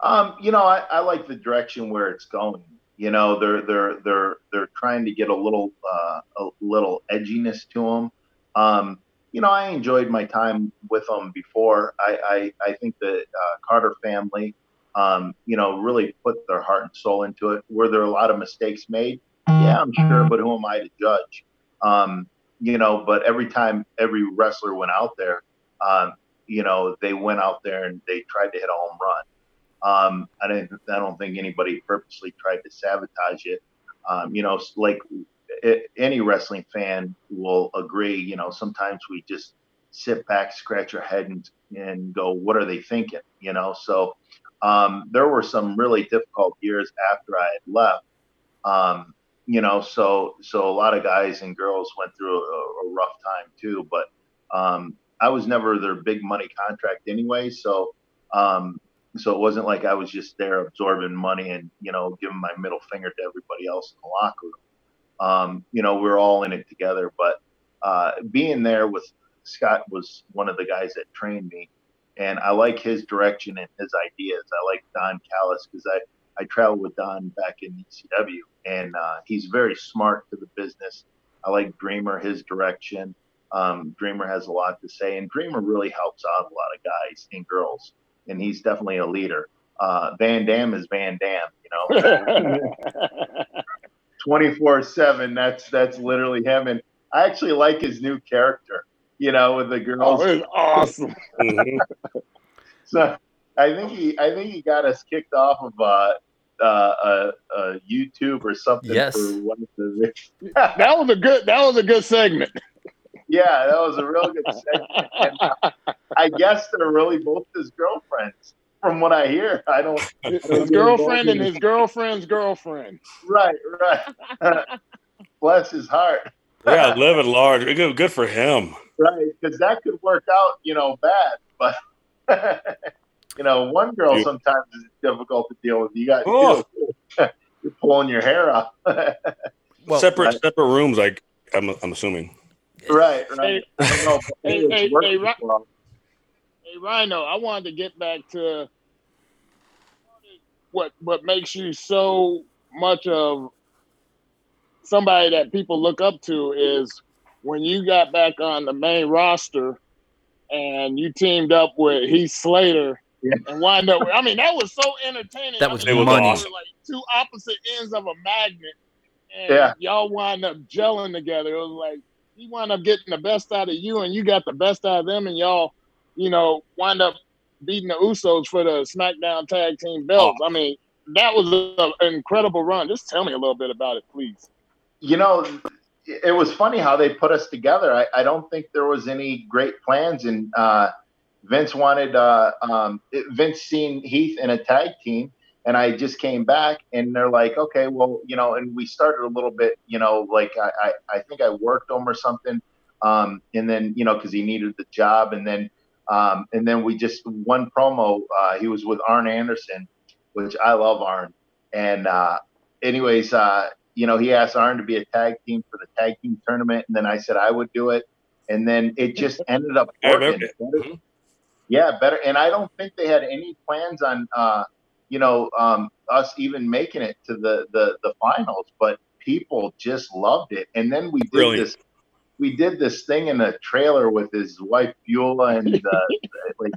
Um, you know, I, I like the direction where it's going. You know, they're they're they're they're trying to get a little uh, a little edginess to them. Um, you know, I enjoyed my time with them before. I I, I think the uh, Carter family, um, you know, really put their heart and soul into it. Were there a lot of mistakes made? Yeah, I'm sure, but who am I to judge? Um, you know, but every time every wrestler went out there, um, you know, they went out there and they tried to hit a home run. Um, I don't, I don't think anybody purposely tried to sabotage it. Um, you know, like it, any wrestling fan will agree. You know, sometimes we just sit back, scratch our head, and and go, "What are they thinking?" You know. So um, there were some really difficult years after I had left. Um, you know, so so a lot of guys and girls went through a, a rough time too. But um, I was never their big money contract anyway, so um, so it wasn't like I was just there absorbing money and you know giving my middle finger to everybody else in the locker room. Um, you know, we are all in it together. But uh, being there with Scott was one of the guys that trained me, and I like his direction and his ideas. I like Don Callis because I I traveled with Don back in ECW, and uh, he's very smart to the business. I like Dreamer, his direction. Um, Dreamer has a lot to say, and Dreamer really helps out a lot of guys and girls and he's definitely a leader. uh, Van Dam is Van Dam, you know, twenty four seven. That's that's literally him, and I actually like his new character. You know, with the girls. Oh, it's awesome. So I think he I think he got us kicked off of uh, uh, uh, uh, YouTube or something Yes. for one of the. That was a good. That was a good segment. yeah, that was a real good segment. And uh, I guess they're really both his girlfriends, from what I hear. I don't. His girlfriend and his girlfriend's girlfriend. Right, right. Bless his heart. Yeah, living large. Good, good for him. Right, because that could work out, you know, bad. But you know, one girl You- sometimes is difficult to deal with. You got Oh. you're pulling your hair out. Well, separate separate rooms. Like I'm, I'm assuming. right, right. I don't know, Hey, hey, hey, Ro- well. Hey Rhino, I wanted to get back to what what makes you so much of somebody that people look up to is when you got back on the main roster and you teamed up with Heath Slater Yeah. and wind up. I mean, that was so entertaining. That I was mean, money. were Like two opposite ends of a magnet, and Yeah. y'all wind up gelling together. It was like he wound up getting the best out of you, and you got the best out of them, and y'all, you know, wind up beating the Usos for the SmackDown Tag Team belts. I mean, that was a- an incredible run. Just tell me a little bit about it, please. you know, it was funny how they put us together. I, I don't think there was any great plans, and uh, Vince wanted uh, um, Vince seen Heath in a tag team, and I just came back, and they're like, okay, well, you know, and we started a little bit, you know, like I, I, I think I worked him or something, um, and then you know, because he needed the job, and then um, and then we just one promo. Uh, he was with Arn Anderson, which I love Arn, and uh, anyways. Uh, you know, he asked Arn to be a tag team for the tag team tournament, and then I said I would do it, and then it just ended up working. Better- Yeah, better. And I don't think they had any plans on, uh, you know, um, us even making it to the the the finals, but people just loved it. And then we did Brilliant. this. We did this thing in a trailer with his wife Beulah and uh, like,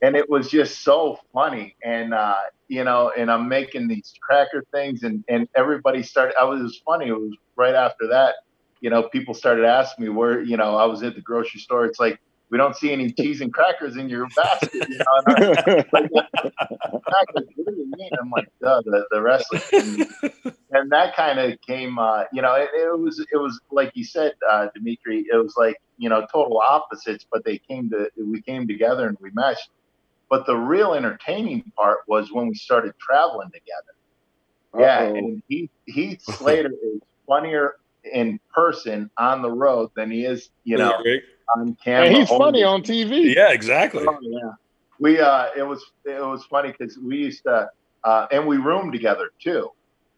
and it was just so funny. And uh, you know, and I'm making these cracker things, and and everybody started. I was it was funny. It was right after that. You know, people started asking me where. You know, I was at the grocery store. It's like we don't see any cheese and crackers in your basket. You know, and I'm like, what do you mean? I'm like, duh, the the wrestling. And, and that kind of came. Uh, you know, it, it was it was like you said, uh, Dmitri. It was like you know total opposites, but they came to we came together and we meshed. But the real entertaining part was when we started traveling together. Yeah, Uh-oh. and he Heath Slater is funnier in person on the road than he is, you know, Right? On camera. and he's funny on TV. Yeah, exactly. Oh, yeah. We uh, it was it was funny because we used to, uh, and we roomed together too.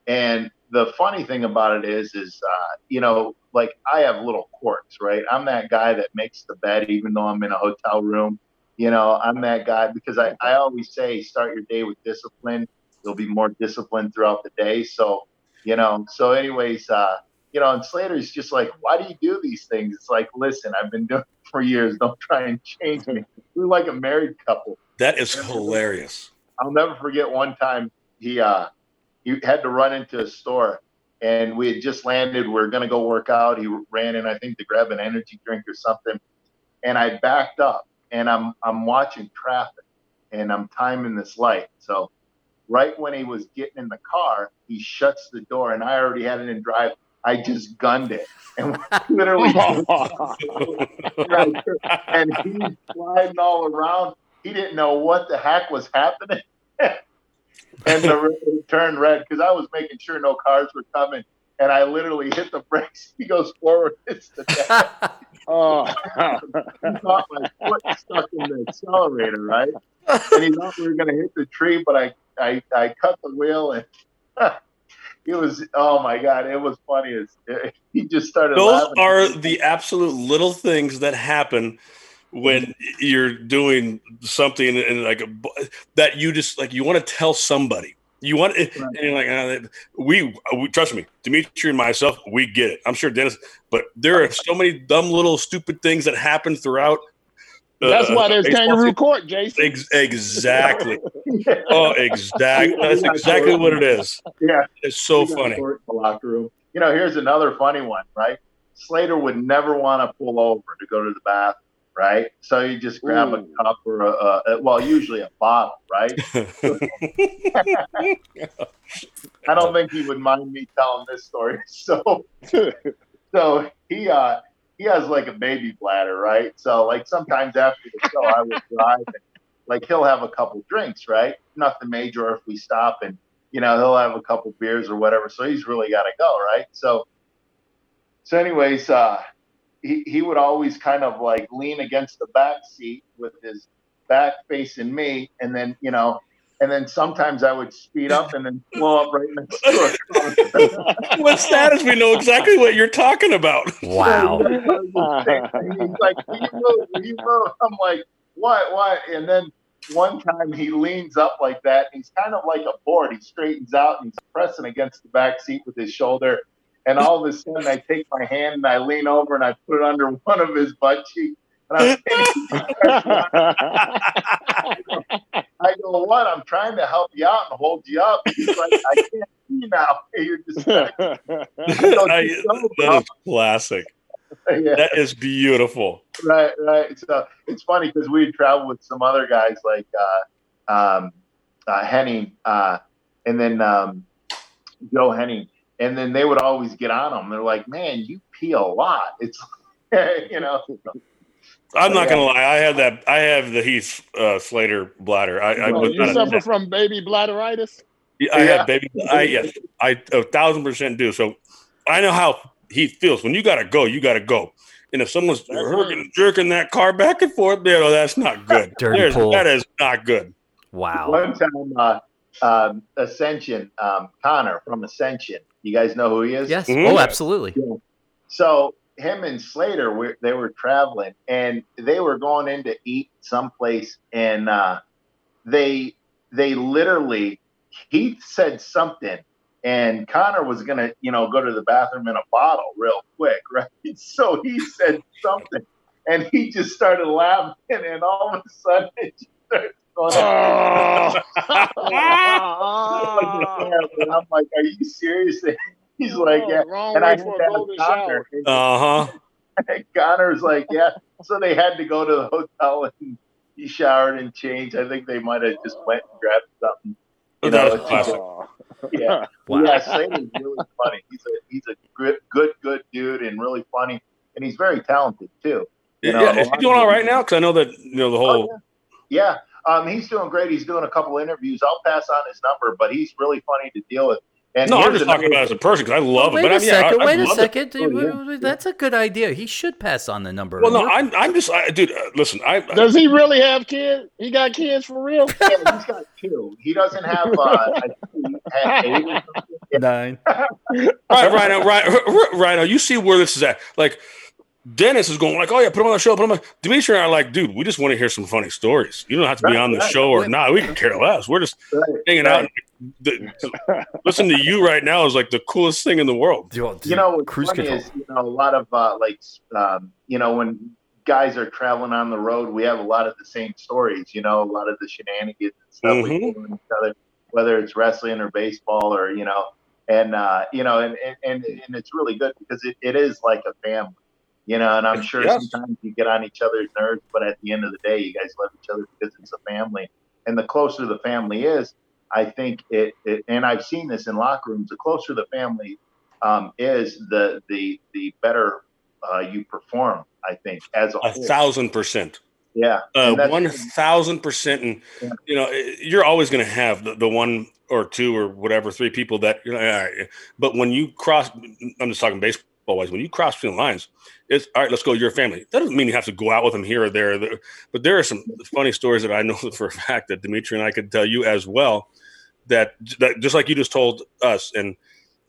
And the funny thing about it is, is uh, you know, like I have little quirks, right? I'm that guy that makes the bed even though I'm in a hotel room. You know, I'm that guy because I, I always say start your day with discipline. You'll be more disciplined throughout the day. So, you know, so anyways, uh, you know, and Slater's just like, why do you do these things? It's like, listen, I've been doing it for years. Don't try and change me. We're like a married couple. That is hilarious. I'll never forget one time he uh he had to run into a store and we had just landed. We were gonna go work out. He ran in, I think, to grab an energy drink or something. And I backed up and I'm I'm watching traffic and I'm timing this light. So right when he was getting in the car, he shuts the door and I already had it in drive. I just gunned it and literally and he's sliding all around. He didn't know what the heck was happening. and the road turned red because I was making sure no cars were coming. And I literally hit the brakes. He goes forward, hits the deck. Oh. He thought my foot stuck in the accelerator, right? And he thought we were going to hit the tree, but I, I, I cut the wheel and it was, oh my God, it was funny. As, he just started Those laughing. are the absolute little things that happen when you're doing something and like a, that you just like you want to tell somebody. You want it, and you're like, uh, we, we trust me, Dmitri and myself, we get it. I'm sure Dennis, but there are so many dumb little stupid things that happen throughout That's why there's baseball kangaroo court, Jason. Ex- exactly. Oh, exactly. That's exactly what it is. Yeah. It's so We funny. the locker room. You know, here's another funny one, right? Slater would never want to pull over to go to the bathroom, right? So you just grab a cup or a, a, a well, usually a bottle, right? I don't think he would mind me telling this story. So, so he uh he has like a baby bladder, right? So like sometimes after the show, I would drive and like he'll have a couple drinks, right? Nothing major. If we stop and you know he'll have a couple beers or whatever. So he's really got to go, right? So, so anyways, uh, he he would always kind of like lean against the back seat with his back facing me, and then you know. And then sometimes I would speed up and then blow up right next to it. What's that? Is we know exactly what you're talking about. Wow. He's like, "Will you move? Will you move?" I'm like, "What? What?" And then one time he leans up like that. And he's kind of like a board. He straightens out and he's pressing against the back seat with his shoulder. And all of a sudden, I take my hand and I lean over and I put it under one of his butt cheeks. And I'm I go, "What? I'm trying to help you out and hold you up." He's like, "I can't see now. You're just." I- so, that is classic. yeah. That is beautiful. right, right. So it's funny because we travel with some other guys like uh, um, uh, Hennig, uh, and then um, Joe Hennig, and then they would always get on them. They're like, "Man, you pee a lot." It's you know, I'm not gonna lie. I have that. I have the Heath uh, Slater bladder. I, I, was you not a- suffer from baby bladderitis? I Yeah. have baby. I yes, I a thousand percent do. So I know how Heath feels. When you gotta go, you gotta go. And if someone's That's jerking, jerking that car back and forth, you know, that's not good. Dirty There's- pull. That is not good. Wow. one time uh, um, Ascension um, Connor from Ascension. You guys know who he is? Yes. Mhm. Oh, absolutely. So him and Slater, were, they were traveling and they were going in to eat someplace, and uh, they they literally Heath said something, and Connor was gonna you know go to the bathroom in a bottle real quick, right? So he said something, and he just started laughing, and all of a sudden it just started going. Oh. and I'm like, "Are you serious?" He's like, "Yeah." And I had for to a Connor. Uh huh. And Connor's like, yeah. So they had to go to the hotel and he showered and changed. I think they might have just went and grabbed something. You know, That's classic. Oh. Yeah. Wow. Yeah, Slater's really funny. He's a he's a good good good dude and really funny, and he's very talented too. You know, yeah, a is he doing all of- now? Because I know that you know the Oh, whole. yeah. Yeah, um, he's doing great. He's doing a couple interviews. I'll pass on his number, but he's really funny to deal with. And no, I'm just talking another- about as a person because I love wait him. But a I mean, yeah, second. I, I wait a love it. second. Oh, yeah. Wait, wait, That's a good idea. He should pass on the number. Well, no, We're- I'm, I'm just, I, dude. Uh, listen, I, Does he really have kids? He got kids for real? Yeah, he's got two. He doesn't have. Uh, I think he had eight nine. All right, Rhino, Rhino, Rhino, you see where this is at. Like, Dennis is going like, oh yeah, put him on the show, put him on. Dmitri and I are like, dude, we just want to hear some funny stories. You don't have to be Right, on the right. show or not. We can care less. We're just Right, hanging right. out. The, to listen to you right now is like the coolest thing in the world. Dude, you know what's cruise funny control. is you know a lot of uh, like um, you know when guys are traveling on the road we have a lot of the same stories you know a lot of the shenanigans and stuff we Mhm. do with each other whether it's wrestling or baseball or you know and uh, you know and, and and and it's really good because it, it is like a family you know and i'm sure Yes. sometimes you get on each other's nerves but at the end of the day you guys love each other because it's a family and the closer the family is i think it, it and i've seen this in locker rooms the closer the family um, is the the the better uh, you perform. I think as a A thousand percent. yeah, Uh, one thousand percent, and Yeah. you know you're always going to have the, the one or two or whatever three people that you know. All right. But when you cross, I'm just talking baseball wise. When you cross between lines, it's all right. Let's go. Your family. That doesn't mean you have to go out with them here or there. There- But there are some funny stories that I know for a fact that Dmitri and I could tell you as well. That that just like you just told us, and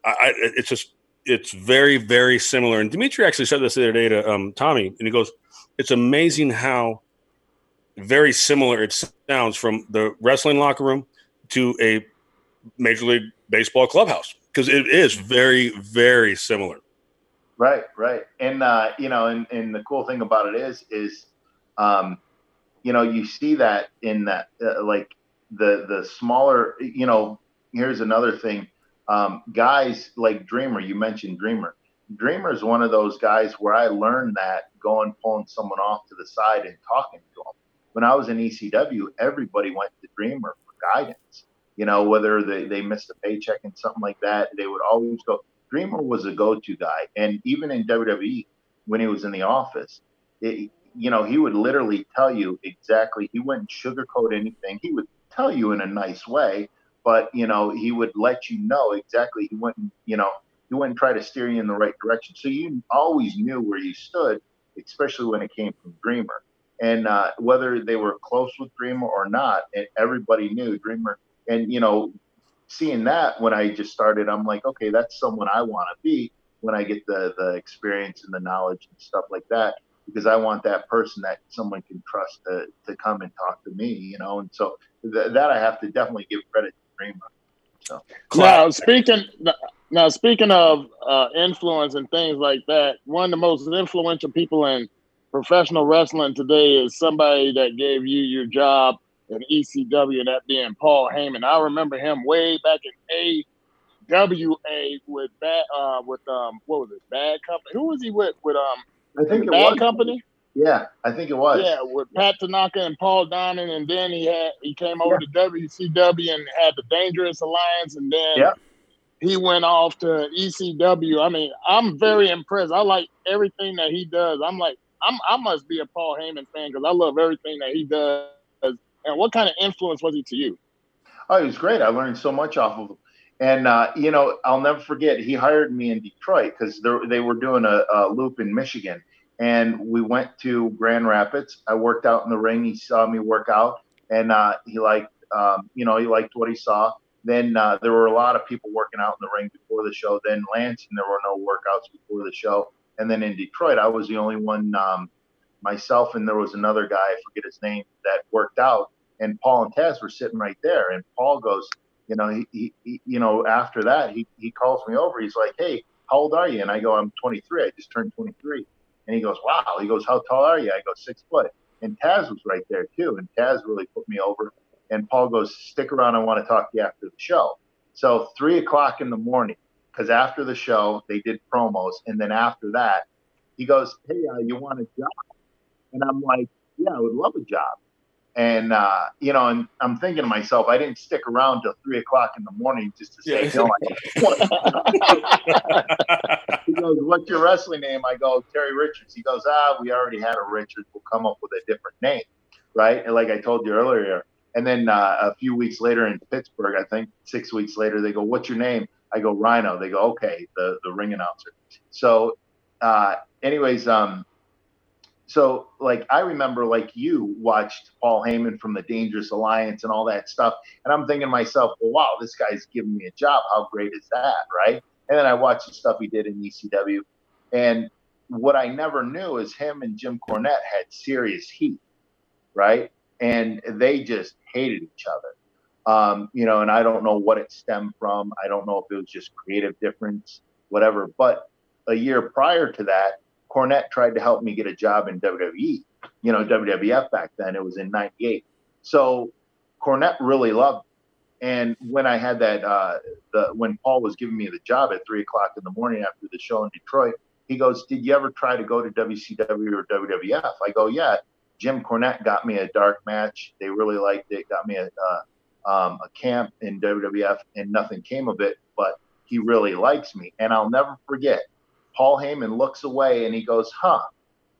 I, I it's just it's very very similar. And Dmitri actually said this the other day to um, Tommy, and he goes, "It's amazing how." very similar it sounds from the wrestling locker room to a major league baseball clubhouse because it is very very similar right, right. And uh, you know, and, and the cool thing about it is, is um, you know, you see that in that, uh, like the the smaller, you know. Here's another thing, um, guys like Dreamer. You mentioned Dreamer. Dreamer is one of those guys where I learned that going pulling someone off to the side and talking to him. When I was in ECW, everybody went to Dreamer for guidance. You know, whether they, they missed a paycheck and something like that, they would always go. Dreamer was a go-to guy, and even in WWE when he was in the office, it, you know, he would literally tell you exactly. He wouldn't sugarcoat anything. He would tell you in a nice way, but you know, he would let you know exactly. He wouldn't, you know, he wouldn't try to steer you in the right direction. So you always knew where you stood, especially when it came from Dreamer. And uh, whether they were close with Dreamer or not, everybody knew Dreamer. And you know, seeing that when I just started, I'm like, okay, that's someone I want to be when I get the the experience and the knowledge and stuff like that because I want that person that someone can trust to, to come and talk to me, you know. And so th- that I have to definitely give credit to Dreamer. So now speaking now speaking of uh, influence and things like that, one of the most influential people in professional wrestling today is somebody that gave you your job in ECW, and that being Paul Heyman. I remember him way back in AWA with bad uh, with um what was it Bad Company? Who was he with? With um I think it Bad was. Company. Yeah, I think it was. Yeah, with Pat Tanaka and Paul Diamond, and then he had he came over yeah. to WCW and had the Dangerous Alliance, and then yeah. he went off to ECW. I mean, I'm very impressed. I like everything that he does. I'm like, I'm I must be a Paul Heyman fan because I love everything that he does. And what kind of influence was he to you? Oh, he was great. I learned so much off of him. And uh, you know, I'll never forget. He hired me in Detroit because they were doing a, a, loop in Michigan, and we went to Grand Rapids. I worked out in the ring. He saw me work out, and uh, he liked, um, you know, he liked what he saw. Then uh, there were a lot of people working out in the ring before the show. Then Lansing, there were no workouts before the show. And then in Detroit, I was the only one, um, myself, and there was another guy, I forget his name, that worked out. And Paul and Taz were sitting right there. And Paul goes, you know, he, he, he, you know, after that, he, he calls me over. He's like, Hey, how old are you? And I go, I'm 23. I just turned 23. And he goes, Wow. He goes, How tall are you? I go, six foot. And Taz was right there too. And Taz really put me over. And Paul goes, Stick around. I want to talk to you after the show. So three o'clock in the morning, because after the show, they did promos. And then after that, he goes, Hey, uh, you want a job? And I'm like, Yeah, I would love a job. And uh, you know, and I'm thinking to myself, I didn't stick around till three o'clock in the morning just to say, no. he goes, "What's your wrestling name?" I go, "Terry Richards." He goes, "Ah, we already had a Richards. We'll come up with a different name, right?" And like I told you earlier. And then uh, a few weeks later in Pittsburgh, I think six weeks later, they go, "What's your name?" I go, "Rhino." They go, "Okay," the the ring announcer. So, uh, anyways, um, so like I remember like you watched Paul Heyman from the Dangerous Alliance and all that stuff, and I'm thinking to myself, well, wow, this guy's giving me a job. How great is that, right? And then I watched the stuff he did in ECW, and what I never knew is him and Jim Cornette had serious heat, right? And they just hated each other. Um, you know, and I don't know what it stemmed from. I don't know if it was just creative difference, whatever. But a year prior to that, Cornette tried to help me get a job in WWE, you know, WWF back then. It was in 98. So Cornette really loved me. And when I had that, uh, the when Paul was giving me the job at three o'clock in the morning after the show in Detroit, he goes, "Did you ever try to go to WCW or WWF?" I go, "Yeah." Jim Cornette got me a dark match. They really liked it. Got me a uh, um, a camp in WWF, and nothing came of it. But he really likes me, and I'll never forget. Paul Heyman looks away and he goes, huh,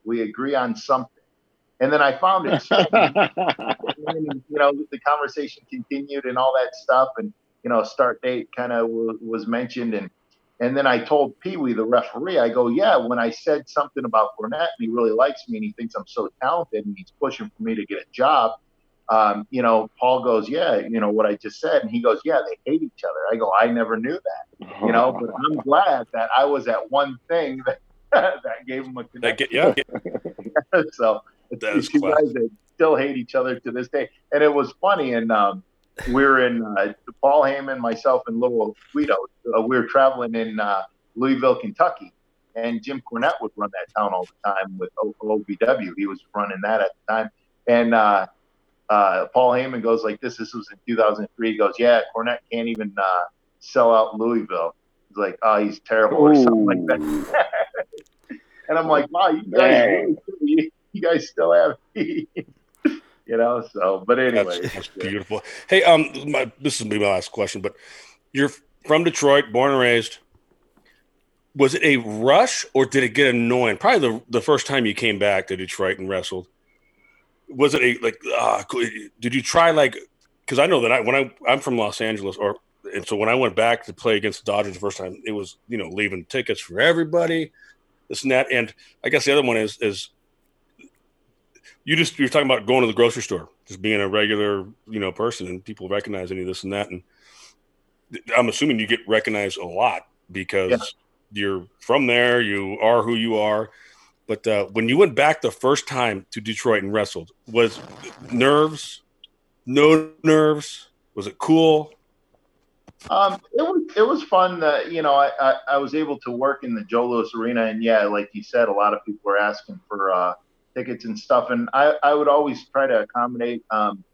we agree on something. And then I found it. you know, the conversation continued and all that stuff. And, you know, start date kind of w- was mentioned. And, and then I told Pee Wee, the referee, I go, yeah, when I said something about Cornette and he really likes me and he thinks I'm so talented and he's pushing for me to get a job, um, you know, Paul goes, yeah, you know what I just said, and he goes, yeah, they hate each other. I go, I never knew that, you know, but I'm glad that I was at one thing that that gave him a connection. yeah. so these two guys they still hate each other to this day, and it was funny. And um, we are in uh, Paul Heyman, myself, and Little Guido. Uh, we were traveling in uh, Louisville, Kentucky, and Jim Cornette would run that town all the time with OVW. He was running that at the time and uh, Paul Heyman goes like this. This was in 2003. He goes, yeah, Cornette can't even uh, sell out Louisville. He's like, oh, he's terrible or something like that. and I'm like, wow, you guys, you, you guys still have me. you know. So, but anyway, that's, that's beautiful. Hey, um, my, this is be my last question, but you're from Detroit, born and raised. Was it a rush, or did it get annoying? Probably the the first time you came back to Detroit and wrestled. Was it a like? Uh, did you try like? Because I know that I when I I'm from Los Angeles, or and so when I went back to play against the Dodgers the first time, it was you know leaving tickets for everybody, this and that. And I guess the other one is is you just you're talking about going to the grocery store, just being a regular you know person, and people recognizing you this and that. And I'm assuming you get recognized a lot because yeah. you're from there, you are who you are. But uh, when you went back the first time to Detroit and wrestled, was nerves, no nerves? Was it cool? Um, it was it was fun. That you know, I, I, I was able to work in the Joe Louis Arena, and yeah, like you said, a lot of people were asking for uh, tickets and stuff, and I, I would always try to accommodate, um,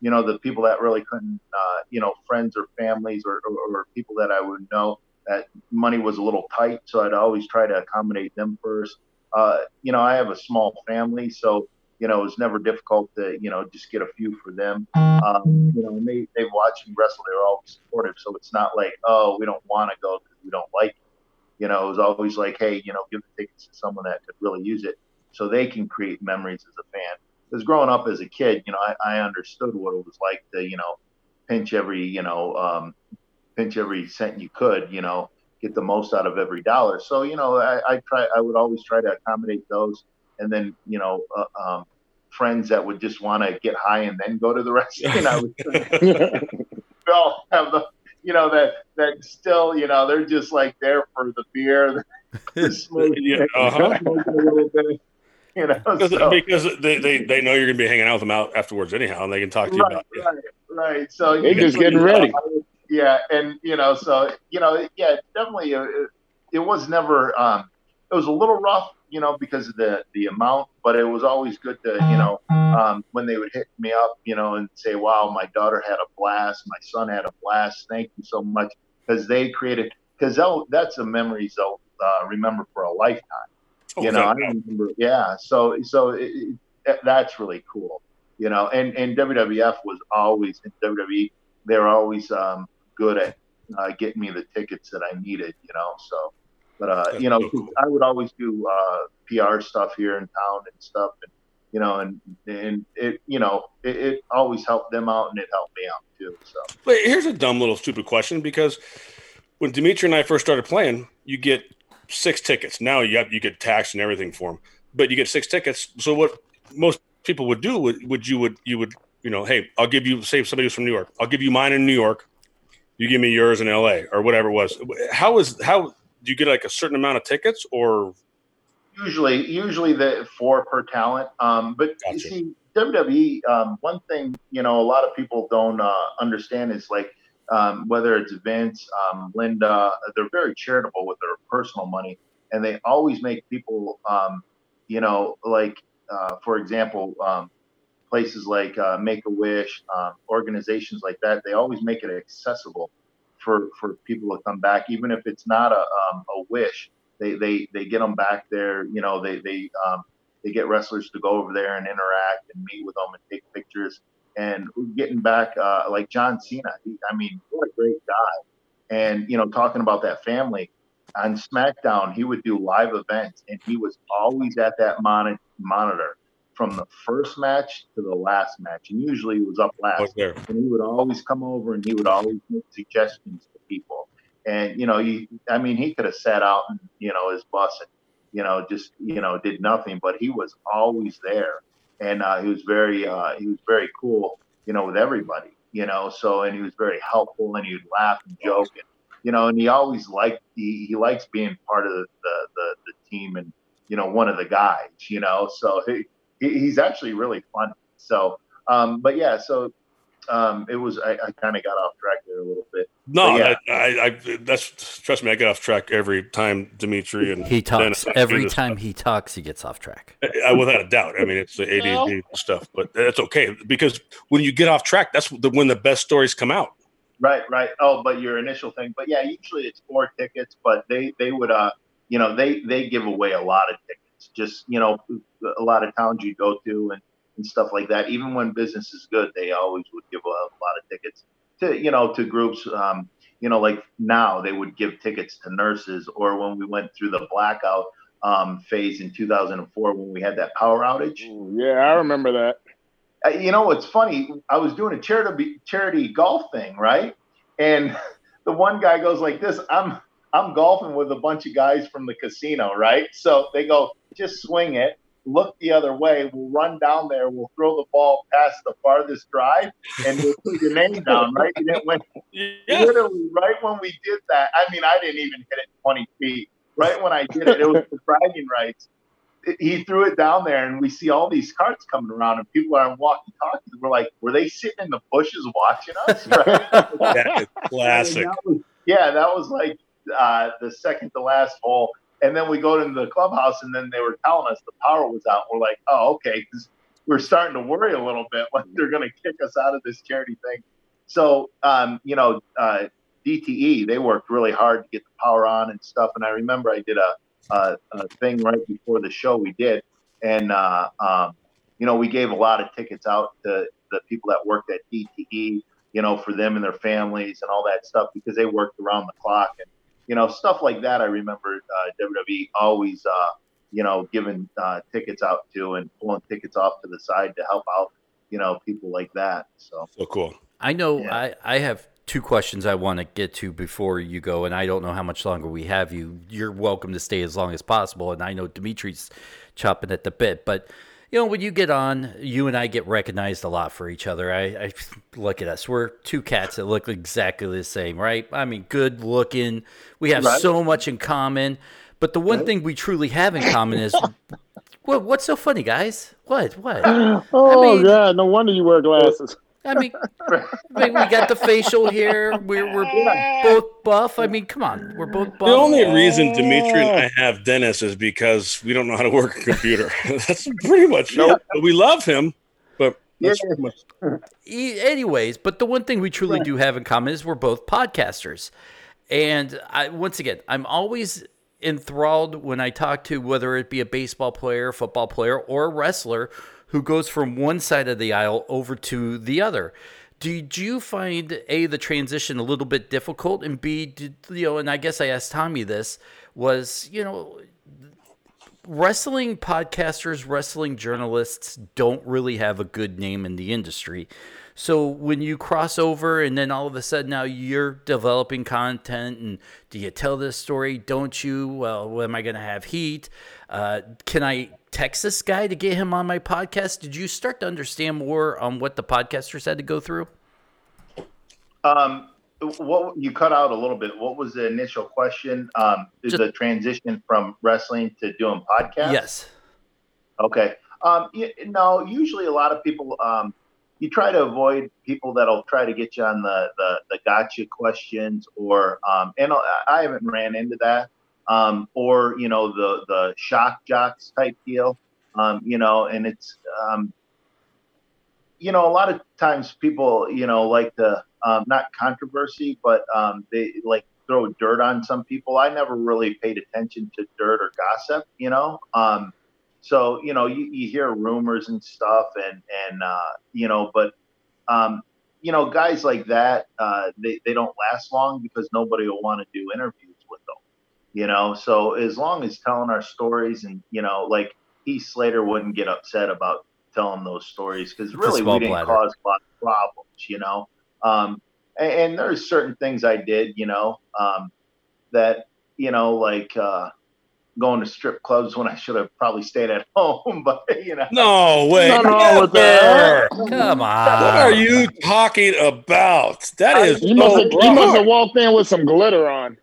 you know, the people that really couldn't, uh, you know, friends or families or, or, or people that I would know that money was a little tight, so I'd always try to accommodate them first. Uh, you know, I have a small family, so you know, it was never difficult to, you know, just get a few for them. Um, you know, and they, they watched me wrestle. They're always supportive. So it's not like, oh, we don't want to go because we don't like it. You know, it was always like, hey, you know, give the tickets to someone that could really use it so they can create memories as a fan. Because growing up as a kid, you know, I, I understood what it was like to, you know, pinch every, you know, um, pinch every cent you could, you know, get the most out of every dollar. So, you know, I, I try, I would always try to accommodate those and then you know uh, um, friends that would just want to get high and then go to the restaurant. I would all have the you know that that still you know they're just like there for the beer, the smoke, yeah, uh-huh. a little bit. You know, because, so. because they, they, they know you're going to be hanging out with them out afterwards anyhow, and they can talk to you right, about it. Right, right. So they're just getting ready. Yeah, and you know, so you know, yeah, definitely, uh, it, it was never. Um, it was a little rough you know, because of the the amount. But it was always good to, you know, um, when they would hit me up, you know, and say, "Wow, my daughter had a blast, my son had a blast. Thank you so much," because they created because that's a memories they'll uh, remember for a lifetime. Oh, you know, I remember, yeah. So so it, it, that's really cool. You know, and and WWF was always in WWE. they're always um, good at uh, getting me the tickets that I needed. You know, so but uh, you know, cool. I would always do uh, PR stuff here in town and stuff, and you know, and and it, you know, it, it, always helped them out, and it helped me out too. So, but here's a dumb little stupid question because when Dmitri and I first started playing, you get six tickets. Now you have, you get taxed and everything for them, but you get six tickets. So what most people would do would would you would you would you know, hey, I'll give you say somebody who's from New York, I'll give you mine in New York. You give me yours in LA or whatever it was. How is how do you get like a certain amount of tickets or usually usually the four per talent um, but gotcha. you see wwe um, one thing you know a lot of people don't uh, understand is like um, whether it's vince um, linda they're very charitable with their personal money and they always make people um, you know like uh, for example um, places like uh, make a wish organizations like that they always make it accessible for for people to come back, even if it's not a um, a wish. They, they they get them back there. You know, they they um, they get wrestlers to go over there and interact and meet with them and take pictures. And getting back, uh, like John Cena, he, I mean, what a great guy. And you know, talking about that family on SmackDown, he would do live events, and he was always at that monitor from the first match to the last match, and usually he was up last. there. And he would always come over and he would always make suggestions to people. And you know, he, I mean, he could have sat out and you know his bus and you know just you know did nothing, but he was always there, and uh, he was very uh, he was very cool, you know, with everybody, you know. So and he was very helpful, and he would laugh and joke, and you know, and he always liked he, he likes being part of the, the the, the team and you know one of the guys, you know. So he, he's actually really fun. So, um, but yeah, so um, it was I, I kind of got off track there a little bit. No, yeah. I, I, I, that's trust me, I get off track every time Dmitri and he talks. Every time stuff. he talks, he gets off track. I, without a doubt. I mean, it's the ADD stuff, but that's okay because when you get off track, that's the, when the best stories come out. Right, right. Oh, but your initial thing, but yeah, usually it's four tickets, but they they would uh, you know, they they give away a lot of tickets. Just you know, a lot of towns you go to and and stuff like that. Even when business is good, they always would give a, a lot of tickets to you know to groups. Um, you know, like now they would give tickets to nurses, or when we went through the blackout um, phase in 2004 when we had that power outage. Yeah, I remember that. Uh, you know, it's funny. I was doing a charity charity golf thing, right? And the one guy goes like this. I'm I'm golfing with a bunch of guys from the casino, right? So they go, just swing it look the other way. We'll run down there. We'll throw the ball past the farthest drive, and we'll put your name down. Right? And it went yeah. literally right when we did that. I mean, I didn't even hit it 20 feet. Right when I did it, it was the bragging rights. He threw it down there, and we see all these carts coming around, and people are walking talkies. We're like, were they sitting in the bushes watching us? Right? classic. That was, yeah, that was like uh, the second to last hole and then we go into the clubhouse, and then they were telling us the power was out. We're like, oh, okay, because we're starting to worry a little bit like they're going to kick us out of this charity thing. So, um, you know, uh, DTE they worked really hard to get the power on and stuff. And I remember I did a, a, a thing right before the show we did, and uh, um, you know, we gave a lot of tickets out to the people that worked at DTE, you know, for them and their families and all that stuff because they worked around the clock and you know, stuff like that. I remember uh, WWE always, uh, you know, giving uh, tickets out to and pulling tickets off to the side to help out, you know, people like that. So, so cool. I know yeah. I, I have two questions I want to get to before you go, and I don't know how much longer we have you. You're welcome to stay as long as possible, and I know Dmitri's chopping at the bit, but you know, when you get on, you and I get recognized a lot for each other. I, I, look at us. We're two cats that look exactly the same, right? I mean, good looking. We have right. so much in common. But the one right. thing we truly have in common is what, what's so funny, guys? What? What? Oh, I mean, God. No wonder you wear glasses. I mean, I mean, we got the facial hair. We're, we're both buff. I mean, come on, we're both buff. The only reason Dmitri and I have Dennis is because we don't know how to work a computer. that's pretty much nope. it. But we love him, but that's yeah. much. Anyways, but the one thing we truly do have in common is we're both podcasters, and I once again, I'm always enthralled when I talk to whether it be a baseball player, football player, or a wrestler who goes from one side of the aisle over to the other. Did you find a the transition a little bit difficult, and b did, you know? And I guess I asked Tommy this was you know wrestling podcasters, wrestling journalists don't really have a good name in the industry. So when you cross over and then all of a sudden now you're developing content and do you tell this story? Don't you? Well, am I going to have heat? Uh, can I text this guy to get him on my podcast? Did you start to understand more on what the podcasters had to go through? Um, what you cut out a little bit. What was the initial question? Um, is Just, the transition from wrestling to doing podcasts? Yes. Okay. Um, you, no, usually a lot of people um, you try to avoid people that'll try to get you on the the, the gotcha questions or um, and I haven't ran into that um, or you know the the shock jocks type deal um, you know and it's um, you know a lot of times people you know like to um, not controversy but um, they like throw dirt on some people. I never really paid attention to dirt or gossip you know? Um, so you know you, you hear rumors and stuff and and uh, you know but you know guys like that uh, they, they don't last long because nobody will want to do interviews you know so as long as telling our stories and you know like Heath Slater wouldn't get upset about telling those stories because really we didn't bladder. cause a lot of problems you know um, and, and, there's certain things I did you know um, that you know like uh, going to strip clubs when I should have probably stayed at home. But you know, no way, Come on. What are you talking about? That is you must, have, you must have walked in with some glitter on.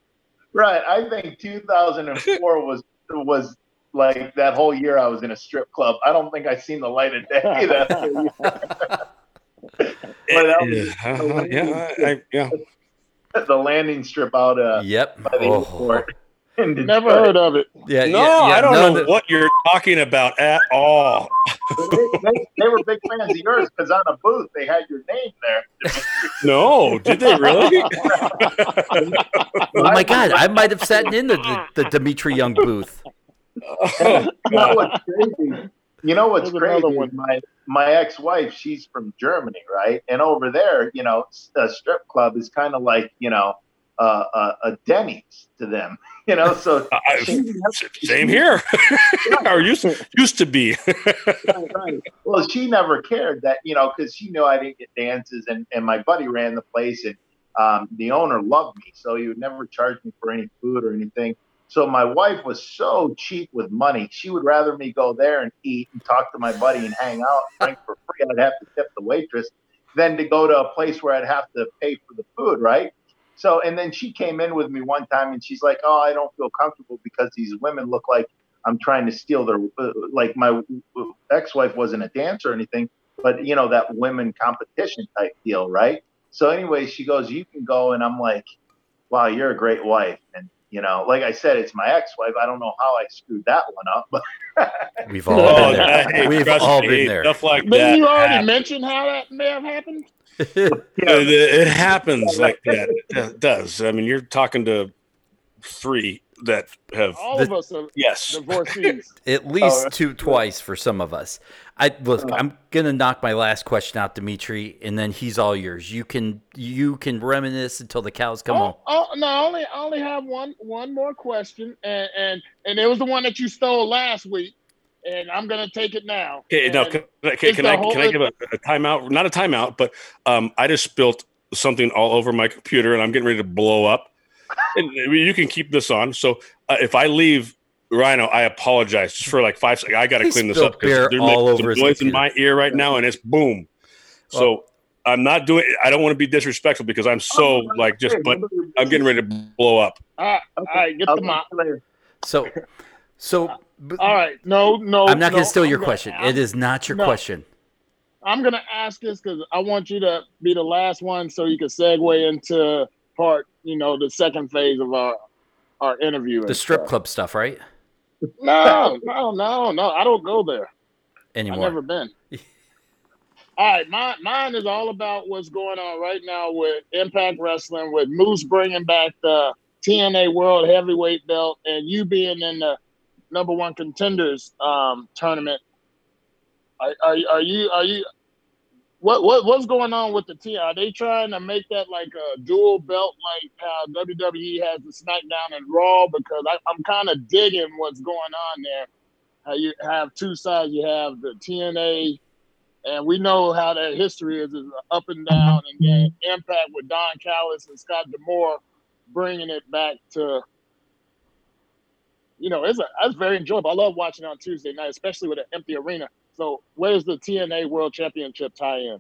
Right. I think 2004 was was like that whole year I was in a strip club. I don't think I seen the light of day. That that was yeah, the uh-huh, landing yeah, I, strip- I, yeah. the landing strip out uh, Yep. by the Oh. airport. In Never heard of it. Yeah. No, yeah, yeah, I don't none know of- what you're talking about at all. they, they, they were big fans of yours because on a booth they had your name there. No, did they really? Oh my God! I might have sat in the, the, the Dmitri Young booth. Oh, you know what's crazy? You know what's crazy? one. My my ex wife, she's from Germany, right? And over there, you know, a strip club is kind of like you know uh, a, a Denny's to them, you know. So I, same here. or used used to be. right. Well, she never cared that, you know, because she knew I didn't get dances, and, and my buddy ran the place, and um, the owner loved me, so he would never charge me for any food or anything. So my wife was so cheap with money; she would rather me go there and eat and talk to my buddy and hang out, drink for free. I'd have to tip the waitress, than to go to a place where I'd have to pay for the food, right? So, and then she came in with me one time, and she's like, "Oh, I don't feel comfortable because these women look like." I'm trying to steal their uh, like my ex-wife wasn't a dancer or anything, but you know that women competition type deal, right? So anyway, she goes, "You can go," and I'm like, "Wow, you're a great wife." And you know, like I said, it's my ex-wife. I don't know how I screwed that one up, but We've all Oh, been there. hey, We've all me, been there. Stuff like But that. you already happens. mentioned how that may have happened. It, it happens like that. It does. I mean, you're talking to three that have. All The- of us are Yes. divorcees. At least oh, that's two twice for some of us. I look. Uh-huh. I'm gonna knock my last question out, Dmitri, and then he's all yours. You can you can reminisce until the cows come oh, home. oh, oh, no, I only I only have one one more question, and and and it was the one that you stole last week, and I'm gonna take it now. Okay, now can, can, can, I can I give a, a timeout? Not a timeout, but um, I just spilt something all over my computer, and I'm getting ready to blow up. And you can keep this on. So uh, if I leave Rhino, I apologize just for like five seconds. I got to clean this up beer there's all like over his some noise in my ear right now, and it's boom. So I'm not doing. I don't want to be disrespectful because I'm so like just. But I'm getting ready to blow up. all right, all right, get the mop. talk to you later. So, so b- All right, no, no. I'm not no, gonna steal I'm your gonna- question. I'm- It is not your no. question. I'm gonna ask this because I want you to be the last one, so you can segue into part, you know, the second phase of our our interview. The strip stuff. club stuff, right? No, no, no, no. I don't go there. anymore. I've never been. all right, mine, mine is all about what's going on right now with Impact Wrestling, with Moose bringing back the TNA World Heavyweight Belt, and you being in the number one contenders um, tournament. Are, are, are you are you what what what's going on with the T? Are they trying to make that like a dual belt, like how WWE has the SmackDown and Raw? Because I, I'm kind of digging what's going on there. How you have two sides, you have the TNA, and we know how that history is, is up and down, and Impact with Don Callis and Scott D'Amore bringing it back to. You know, it's a that's very enjoyable. I love watching on Tuesday night, especially with an empty arena. So, where's the TNA World Championship tie-in?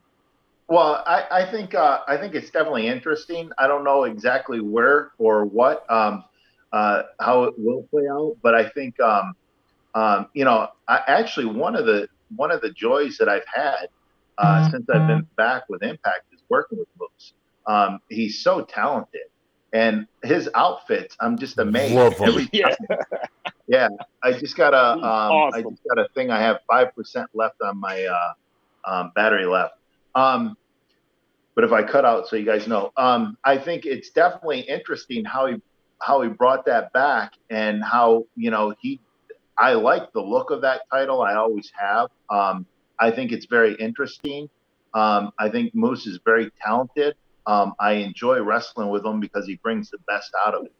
Well, I, I think uh, I think it's definitely interesting. I don't know exactly where or what um, uh, how it will play out, but I think um, um, you know I, actually one of the one of the joys that I've had uh, since I've been back with Impact is working with Moose. Um, he's so talented, and his outfits I'm just amazed Love 'em. every Yeah. Yeah, I just got a He's um, I just got a thing. I have five percent left on my uh, um, battery left. Um, but if I cut out, so you guys know, um, I think it's definitely interesting how he how he brought that back and how you know he. I like the look of that title. I always have. Um, I think it's very interesting. Um, I think Moose is very talented. Um, I enjoy wrestling with him because he brings the best out of it.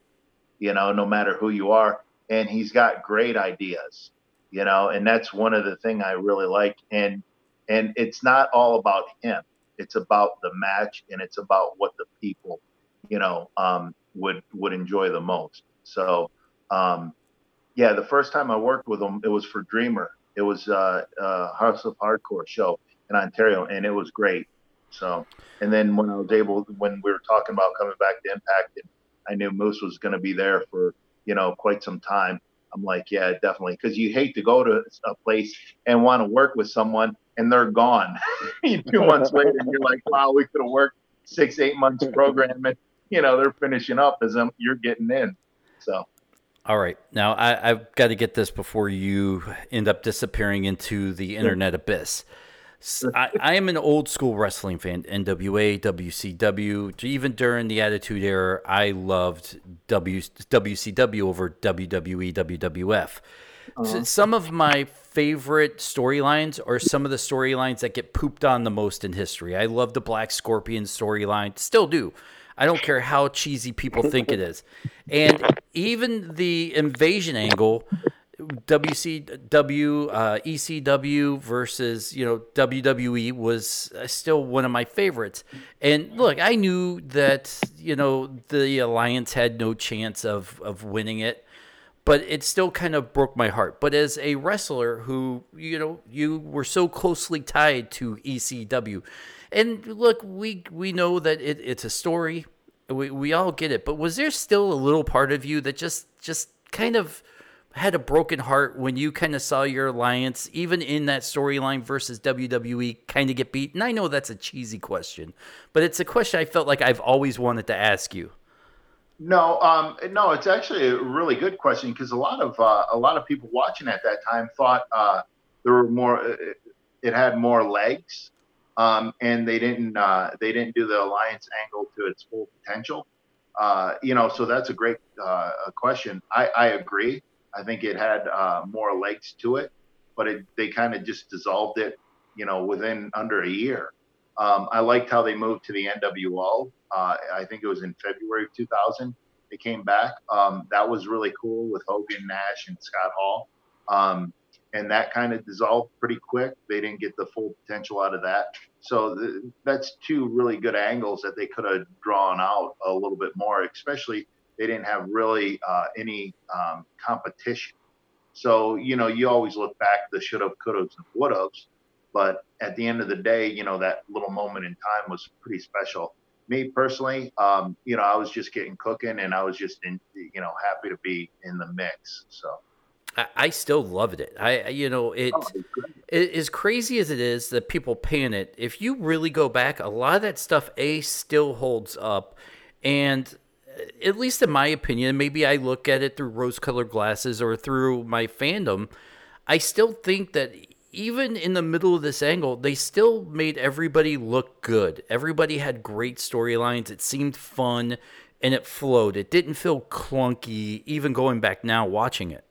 You know, no matter who you are, and he's got great ideas. You know, and that's one of the thing I really like. And and it's not all about him it's about the match and it's about what the people you know um, would would enjoy the most so um, yeah the first time i worked with him it was for dreamer it was uh, a house of hardcore show in ontario and it was great so and then when i was able when we were talking about coming back to impact and i knew moose was going to be there for you know quite some time i'm like yeah definitely because you hate to go to a place and want to work with someone and they're gone. Two months later, you're like, wow, we could have worked six, eight months programming. You know, they're finishing up as I'm, you're getting in. So. All right. Now I, have got to get this before you end up disappearing into the internet abyss. I, I, am an old school wrestling fan. NWA, WCW, even during the Attitude Era, I loved w, WCW over WWE, WWF. Uh-huh. Some of my favorite storylines are some of the storylines that get pooped on the most in history. I love the Black Scorpion storyline, still do. I don't care how cheesy people think it is. And even the invasion angle, WCW, uh, ECW versus you know WWE was uh, still one of my favorites. And look, I knew that you know the alliance had no chance of of winning it but it still kind of broke my heart. But as a wrestler who, you know, you were so closely tied to ECW, and look, we we know that it, it's a story. We we all get it. But was there still a little part of you that just just kind of had a broken heart when you kind of saw your alliance, even in that storyline versus WWE, kind of get beat? And I know that's a cheesy question, but it's a question I felt like I've always wanted to ask you. No, um, no, it's actually a really good question because a lot of uh, a lot of people watching at that time thought uh, there were more. Uh, it had more legs, um, and they didn't uh, they didn't do the alliance angle to its full potential. Uh, you know, so that's a great uh, question. I, I agree. I think it had more legs to it, but it, they kind of just dissolved it. You know, within under a year. Um, I liked how they moved to the NWO. Uh, I think it was in February of 2000. They came back. Um, that was really cool with Hogan, Nash, and Scott Hall. Um, and that kind of dissolved pretty quick. They didn't get the full potential out of that. So th- that's two really good angles that they could have drawn out a little bit more, especially they didn't have really uh, any um, competition. So, you know, you always look back the should have, could have, and would have. But at the end of the day, you know, that little moment in time was pretty special. Me personally, um, you know, I was just getting cooking and I was just in, you know, happy to be in the mix. So. I, still loved it. I, you know, it, oh, it, as crazy as it is that people pan it. If you really go back, a lot of that stuff a still holds up, and at least in my opinion, maybe I look at it through rose-colored glasses or through my fandom. I still think that even in the middle of this angle, they still made everybody look good. Everybody had great storylines. It seemed fun and it flowed. It didn't feel clunky, even going back now watching it.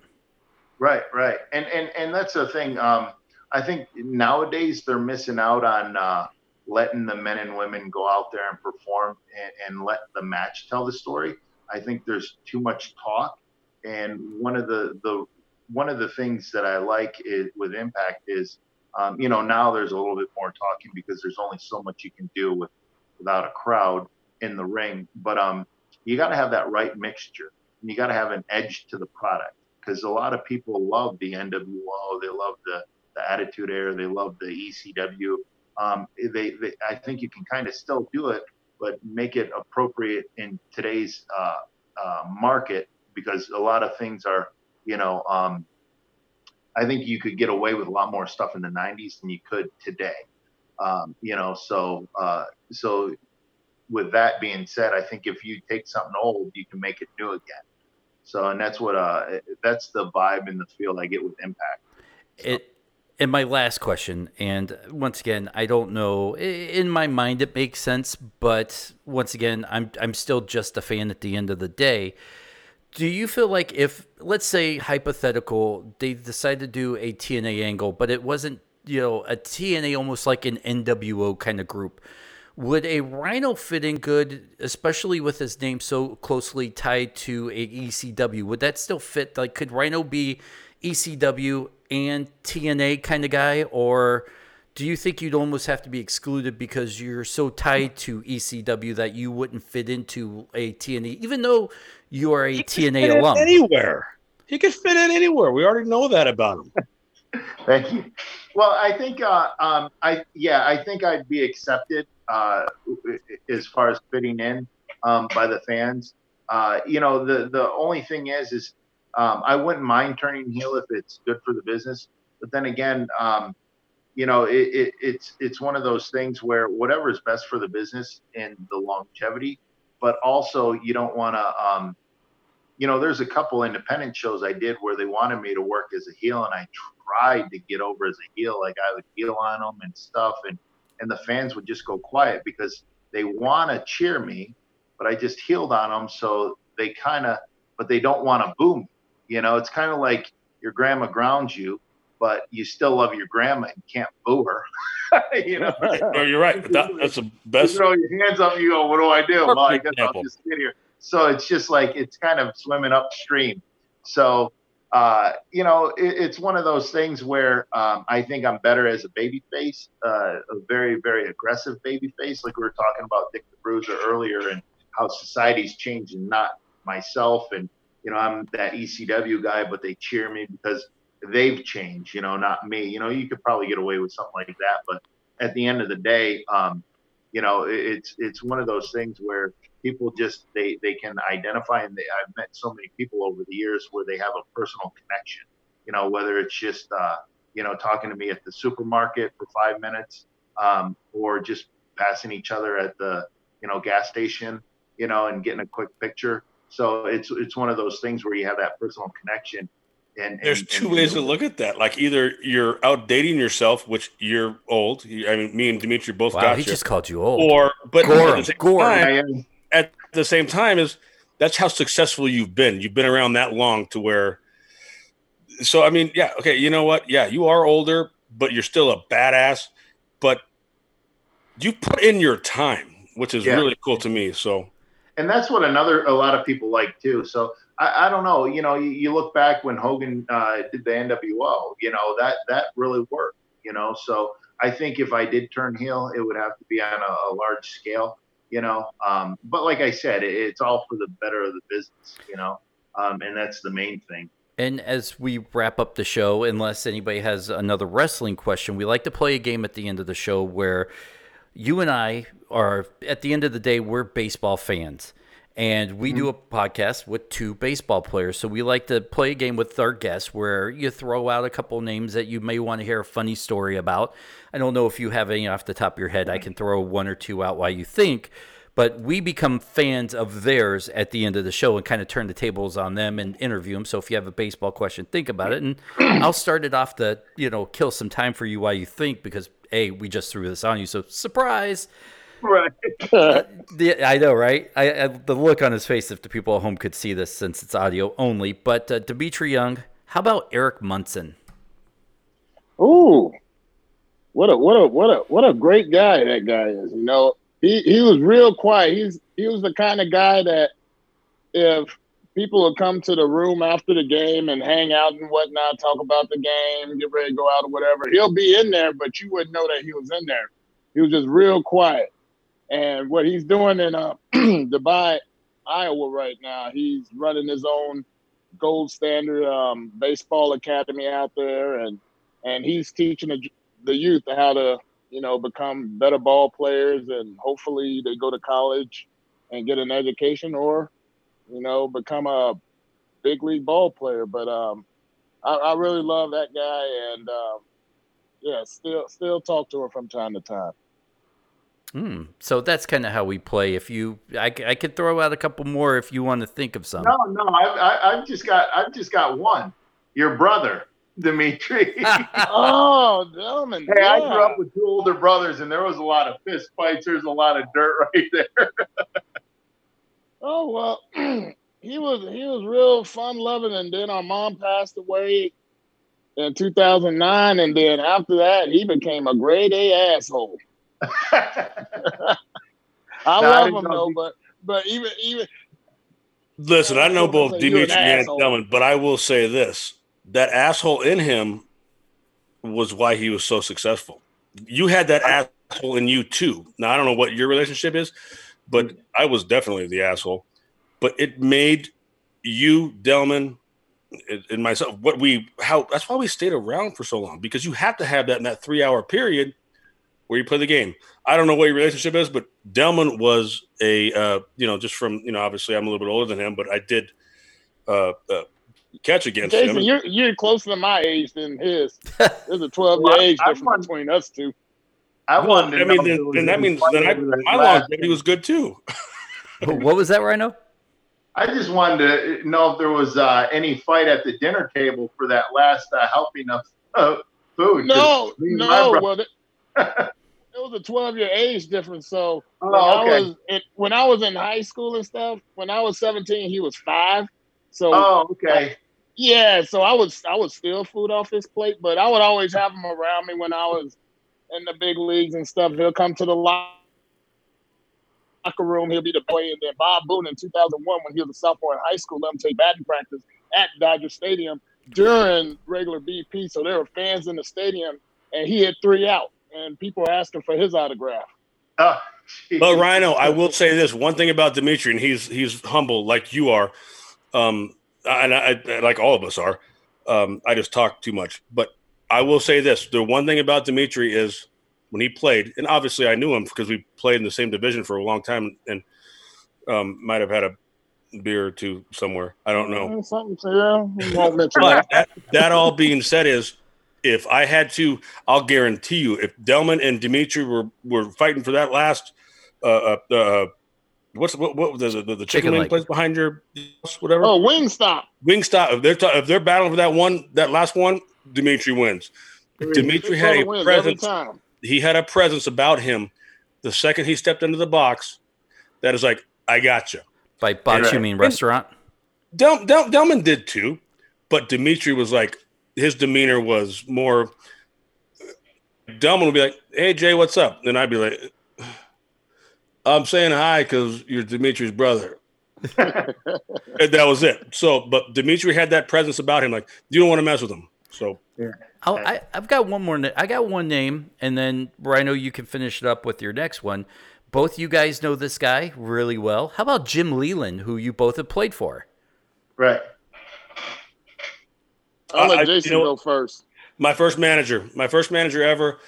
Right, right. And and and that's the thing. Um, I think nowadays they're missing out on uh, letting the men and women go out there and perform and, and let the match tell the story. I think there's too much talk. And one of the, the one of the things that I like is, with Impact is, um, you know, now there's a little bit more talking because there's only so much you can do with without a crowd in the ring. But um, you got to have that right mixture, and you got to have an edge to the product because a lot of people love the NWO, they love the the Attitude Era, they love the ECW. Um, they, they, I think you can kind of still do it, but make it appropriate in today's uh, uh, market because a lot of things are you know, um, I think you could get away with a lot more stuff in the 90s than you could today. Um, you know, so uh, so with that being said, I think if you take something old, you can make it new again. So, and that's what uh, that's the vibe and the feel I get with Impact. So. It. And my last question, and once again, I don't know. In my mind, it makes sense, but once again, I'm I'm still just a fan at the end of the day do you feel like if let's say hypothetical they decide to do a TNA angle, but it wasn't you know a TNA almost like an NWO kind of group, would a Rhino fit in good, especially with his name so closely tied to a ECW? Would that still fit? Like, could Rhino be ECW and TNA kind of guy, or do you think you'd almost have to be excluded because you're so tied to ECW that you wouldn't fit into a TNA, even though you are a he TNA alum. Anywhere. He could fit in anywhere. We already know that about him. Thank you. Well, I think, uh, um, I yeah, I think I'd be accepted uh, as far as fitting in um, by the fans. Uh, you know, the the only thing is, is um, I wouldn't mind turning heel if it's good for the business. But then again, um, you know, it, it, it's it's one of those things where whatever is best for the business and the longevity, but also you don't want to. Um, you know, there's a couple independent shows I did where they wanted me to work as a heel, and I tried to get over as a heel, like I would heel on them and stuff, and and the fans would just go quiet because they want to cheer me, but I just healed on them, so they kind of, but they don't want to boo me. You know, it's kind of like your grandma grounds you, but you still love your grandma and can't boo her. you know, no, you're right. That, that's the best. You throw your hands up and you go, "What do I do?" Well, I guess I'll just sit here. So it's just like it's kind of swimming upstream. So uh, you know, it, it's one of those things where um, I think I'm better as a baby face, uh, a very, very aggressive baby face, like we were talking about Dick the Bruiser earlier, and how society's changing. Not myself, and you know, I'm that ECW guy, but they cheer me because they've changed, you know, not me. You know, you could probably get away with something like that, but at the end of the day, um, you know, it's it's one of those things where people just they they can identify, and they, I've met so many people over the years where they have a personal connection. You know, whether it's just uh, you know talking to me at the supermarket for five minutes, um, or just passing each other at the you know gas station, you know, and getting a quick picture. So it's it's one of those things where you have that personal connection and, There's two and, ways to look at that. Like either you're outdating yourself, which you're old. I mean, me and Dmitri both wow, got he you. just called you old. Or, but Gorham, at, the same Gorham. time, at the same time, is that's how successful you've been. You've been around that long to where. So I mean, yeah, okay. You know what? Yeah, you are older, but you're still a badass. But you put in your time, which is Yeah. really cool to me. So and that's what another a lot of people like too. So I, I don't know. You know, you, you look back when Hogan uh, did the NWO. You know that that really worked. You know, so I think if I did turn heel, it would have to be on a, a large scale. You know, um, but like I said, it, it's all for the better of the business. You know, um, and that's the main thing. And as we wrap up the show, unless anybody has another wrestling question, we like to play a game at the end of the show where you and I are, at the end of the day, we're baseball fans. And we do mm-hmm. a podcast with two baseball players. So we like to play a game with our guests where you throw out a couple names that you may want to hear a funny story about. I don't know if you have any off the top of your head. I mm-hmm. can throw one or two out while you think. But we become fans of theirs at the end of the show and kind of turn the tables on them and interview them. So if you have a baseball question, think about it. And I'll start it off to, you know, kill some time for you while you think because, A, we just threw this on you. So surprise. Right. I know, right? I, I, the look on his face, if the people at home could see this since it's audio only. But uh, Dmitri Young, how about Eric Munson? Ooh, what a what a what a what a great guy that guy is. You know, he he was real quiet. He's he was the kind of guy that if people would come to the room after the game and hang out and whatnot, talk about the game, get ready to go out or whatever, he'll be in there, but you wouldn't know that he was in there. He was just real quiet. And what he's doing in uh, Dubai, Iowa right now, he's running his own gold standard um, baseball academy out there, and and he's teaching the, the youth how to you know become better ball players, and hopefully they go to college and get an education, or you know become a big league ball player. But um, I, I really love that guy, and um, yeah, still still talk to him from time to time. Hmm. So that's kind of how we play. If you, I could throw out a couple more if you want to think of some. No, no, I, I, I've just got, I've just got one. Your brother, Dmitri. oh, gentlemen, Hey, I grew up with two older brothers, and there was a lot of fist fights. There's a lot of dirt right there. Oh well, he was he was real fun loving, and then our mom passed away in 2009, and then after that, he became a grade A asshole. I No, love didn't him though, he- but but even even Listen, I know both Dmitri and asshole. But I will say this: that asshole in him was why he was so successful. You had that asshole in you too. Now I don't know what your relationship is, but I was definitely the asshole. But it made you, Delmon, and- and myself what we how that's why we stayed around for so long because you have to have that in that three hour period where you play the game. I don't know what your relationship is, but Delmon was a uh, you know just from you know obviously I'm a little bit older than him, but I did uh, uh, catch against Jason, him. you're you're closer to my age than his. There's a 12 year age I- I difference want- between us two. I Well, wanted to I mean, then, then that means fight then I, over that my longevity was good too. what was that, Rhino? I just wanted to know if there was uh, any fight at the dinner table for that last uh, helping of uh, food. 'cause No, me and my no. Well, it, it was a 12 year age difference. So Oh, when I was it, when I was in high school and stuff, when I was 17, he was five. So Oh, okay. Yeah, so I was I would steal food off his plate, but I would always have him around me when I was in the big leagues and stuff. He'll come to the locker room. He'll be the boy, and then Bob Boone in 2001 when he was a sophomore in high school, let him take batting practice at Dodger Stadium during regular BP. So there were fans in the stadium, and he had three out, and people were asking for his autograph. Oh. But Rhino, I will say this one thing about Dmitri, and he's he's humble like you are, um, and I, I like all of us are. Um, I just talk too much, but I will say this: the one thing about Dmitri is when he played, and obviously I knew him because we played in the same division for a long time, and um, might have had a beer or two somewhere. I don't know. Something, so yeah, won't mention But that. that, that all being said, is if I had to, I'll guarantee you, if Delmon and Dmitri were were fighting for that last, uh, uh, uh what's what what the the, the chicken, Chicken wing leg. place behind your house, whatever Oh, Wingstop. Wingstop. If they're ta- if they're battling for that one, that last one, Dmitri wins. Dmitri had a presence. He had a presence about him. The second he stepped into the box, that is like, I got you. By box, you mean restaurant? Del, Del, Delmon did too, but Dmitri was like his demeanor was more. Delmon would be like, "Hey Jay, what's up?" And I'd be like, "I'm saying hi because you're Dmitri's brother." and that was it. So, but Dmitri had that presence about him, like you don't want to mess with him. So, I'll, I, I've got one more. na- I got one name, and then Rhino, you can finish it up with your next one. Both you guys know this guy really well. How about Jim Leyland, who you both have played for? right. I'll I- let I- Jason you know- go first. my first manager, my first manager ever.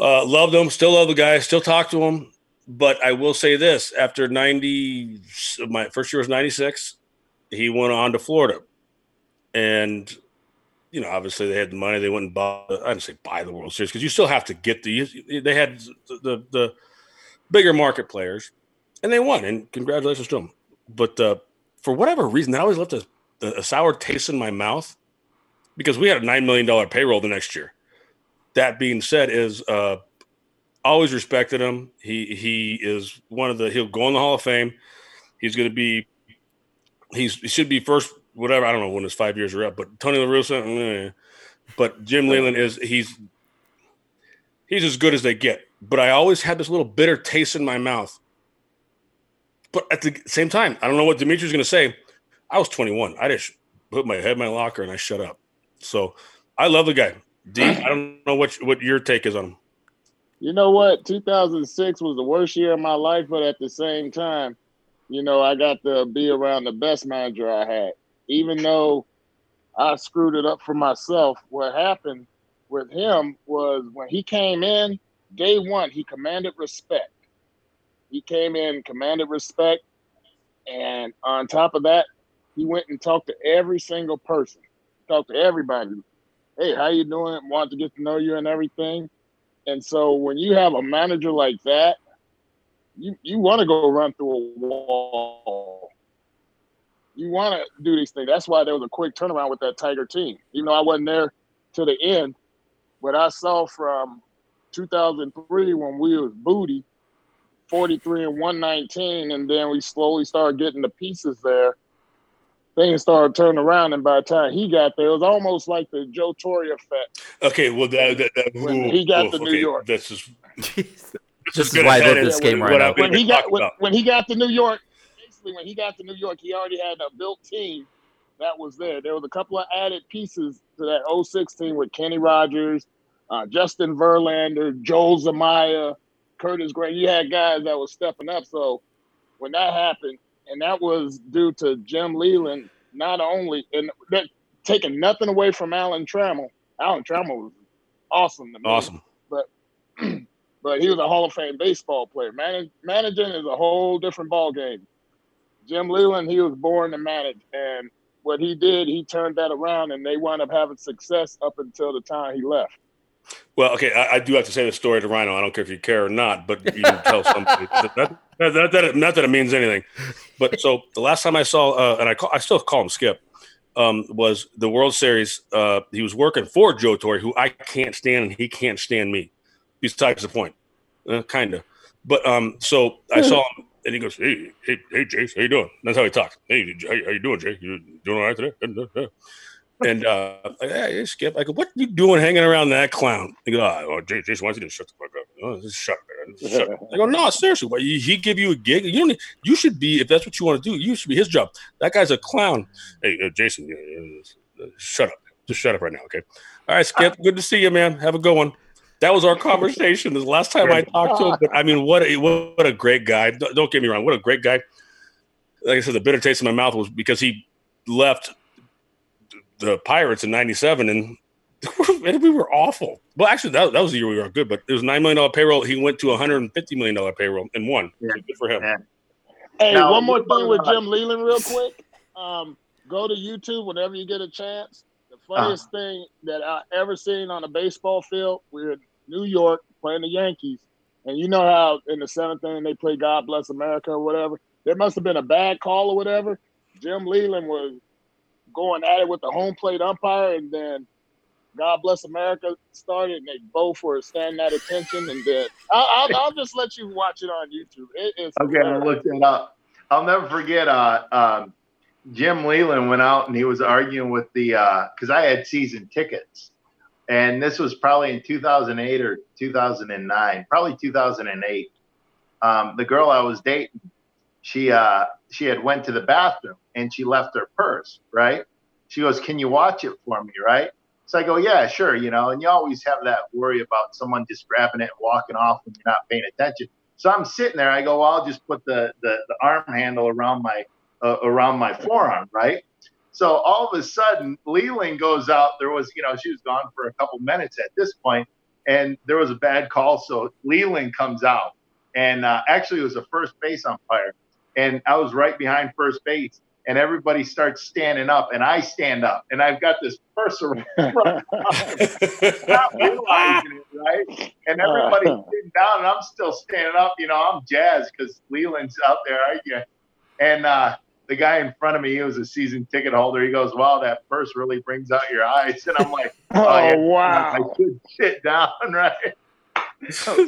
Uh, loved him, still love the guy, still talk to him. But I will say this: after ninety, my first year was ninety six. He went on to Florida, and you know, obviously they had the money. They and bought. I didn't say buy the World Series because you still have to get the. They had the, the the bigger market players, and they won. And congratulations to them. But uh, for whatever reason, that always left a, a sour taste in my mouth because we had a nine million dollar payroll the next year. That being said, is uh, always respected him. He he is one of the he'll go in the Hall of Fame. He's going to be he's he should be first whatever I don't know when his five years are up, but Tony La Russa, eh. but Jim Leyland is he's he's as good as they get. But I always had this little bitter taste in my mouth. But at the same time, I don't know what Dmitri's going to say. I was 21. I just put my head in my locker and I shut up. So I love the guy. D, I don't know what what your take is on him. You know what? 2006 was the worst year of my life, but at the same time, you know, I got to be around the best manager I had. Even though I screwed it up for myself, what happened with him was when he came in, day one, he commanded respect. He came in, commanded respect. And on top of that, he went and talked to every single person, talked to everybody. Hey, how you doing? Want to get to know you and everything. And so when you have a manager like that, you, you want to go run through a wall. You want to do these things. That's why there was a quick turnaround with that Tiger team. Even though I wasn't there to the end, but I saw from 2003 when we was booty, 43 and 119, and then we slowly started getting the pieces there. Things started turning around, and by the time he got there, it was almost like the Joe Torre effect. Okay, well, that, that, that, When ooh, he got oof, to New York. This is this is is why I head love this game right now. when he got when, when he got to New York, basically when he got to New York, he already had a built team that was there. There was a couple of added pieces to that 06 team with Kenny Rogers, uh, Justin Verlander, Joel Zumaya, Curtis Gray. You had guys that was stepping up. So when that happened, and that was due to Jim Leyland, not only and that taking nothing away from Alan Trammell. Alan Trammell was awesome to me awesome. but but he was a Hall of Fame baseball player. Manage, managing is a whole different ball game. Jim Leyland, he was born to manage, and what he did, he turned that around, and they wound up having success up until the time he left. Well, okay, I, I, do have to say the story to Rhino. I don't care if you care or not, but you can tell somebody. that, that, that, that, not that it means anything. But so the last time I saw, uh, and I call, I still call him Skip, um, was the World Series. Uh, he was working for Joe Torre, who I can't stand, and he can't stand me. Besides the point, uh, kind of. But um, so I saw him, and he goes, "Hey, hey, hey, Jace, how you doing?" That's how he talks. Hey, how, how you doing, Jay? You doing all right today? And uh, like, hey, Skip, I go, what are you doing hanging around that clown? He goes, oh, Jason why don't you just shut the fuck up. Oh, just shut up, man. Shut up. I go, no, seriously, what, he give you a gig? You don't. Need, you should be if that's what you want to do. You should be his job. That guy's a clown. Hey, uh, Jason, uh, shut up. Just shut up right now, okay? All right, Skip. Good to see you, man. Have a good one. That was our conversation. This last time I talked to him. But I mean, what a what a great guy. Don't get me wrong. What a great guy. Like I said, the bitter taste in my mouth was because he left the Pirates in '97, and, and we were awful. Well, actually, that, that was the year we were good, but it was nine million dollar payroll. He went to 150 million dollar payroll and won. Yeah. So good for him. Yeah. Hey, now, one more thing with Jim Leyland, real quick. Um, go to YouTube whenever you get a chance. The funniest uh, thing that I ever seen on a baseball field, we are in New York playing the Yankees, and you know how in the seventh inning they play "God Bless America" or whatever. There must have been a bad call or whatever. Jim Leyland was going at it with the home plate umpire, and then God Bless America started, and they both were standing at attention. And then I'll, I'll, I'll just let you watch it on YouTube. It is okay. I looked it up. I'll never forget. Uh, um, Jim Leyland went out and he was arguing with the because uh, I had season tickets, and this was probably in 2008 or 2009, probably 2008. Um, the girl I was dating, she uh, she had went to the bathroom and she left her purse, right? She goes, Can you watch it for me, right? So I go, Yeah, sure, you know, and you always have that worry about someone just grabbing it and walking off when you're not paying attention. So I'm sitting there, I go, well, I'll just put the, the, the arm handle around my uh, around my forearm, right? So all of a sudden, Leyland goes out. There was, you know, she was gone for a couple minutes at this point, and there was a bad call. So Leyland comes out, and uh, actually, it was a first base umpire, and I was right behind first base, and everybody starts standing up and I stand up and I've got this purse around not realizing it, right? And everybody's sitting down and I'm still standing up, you know, I'm jazzed because Leyland's out there arguing. And uh, the guy in front of me, he was a season ticket holder. He goes, Wow, that purse really brings out your eyes. And I'm like, Oh, oh yeah, wow. I should sit down, right? so,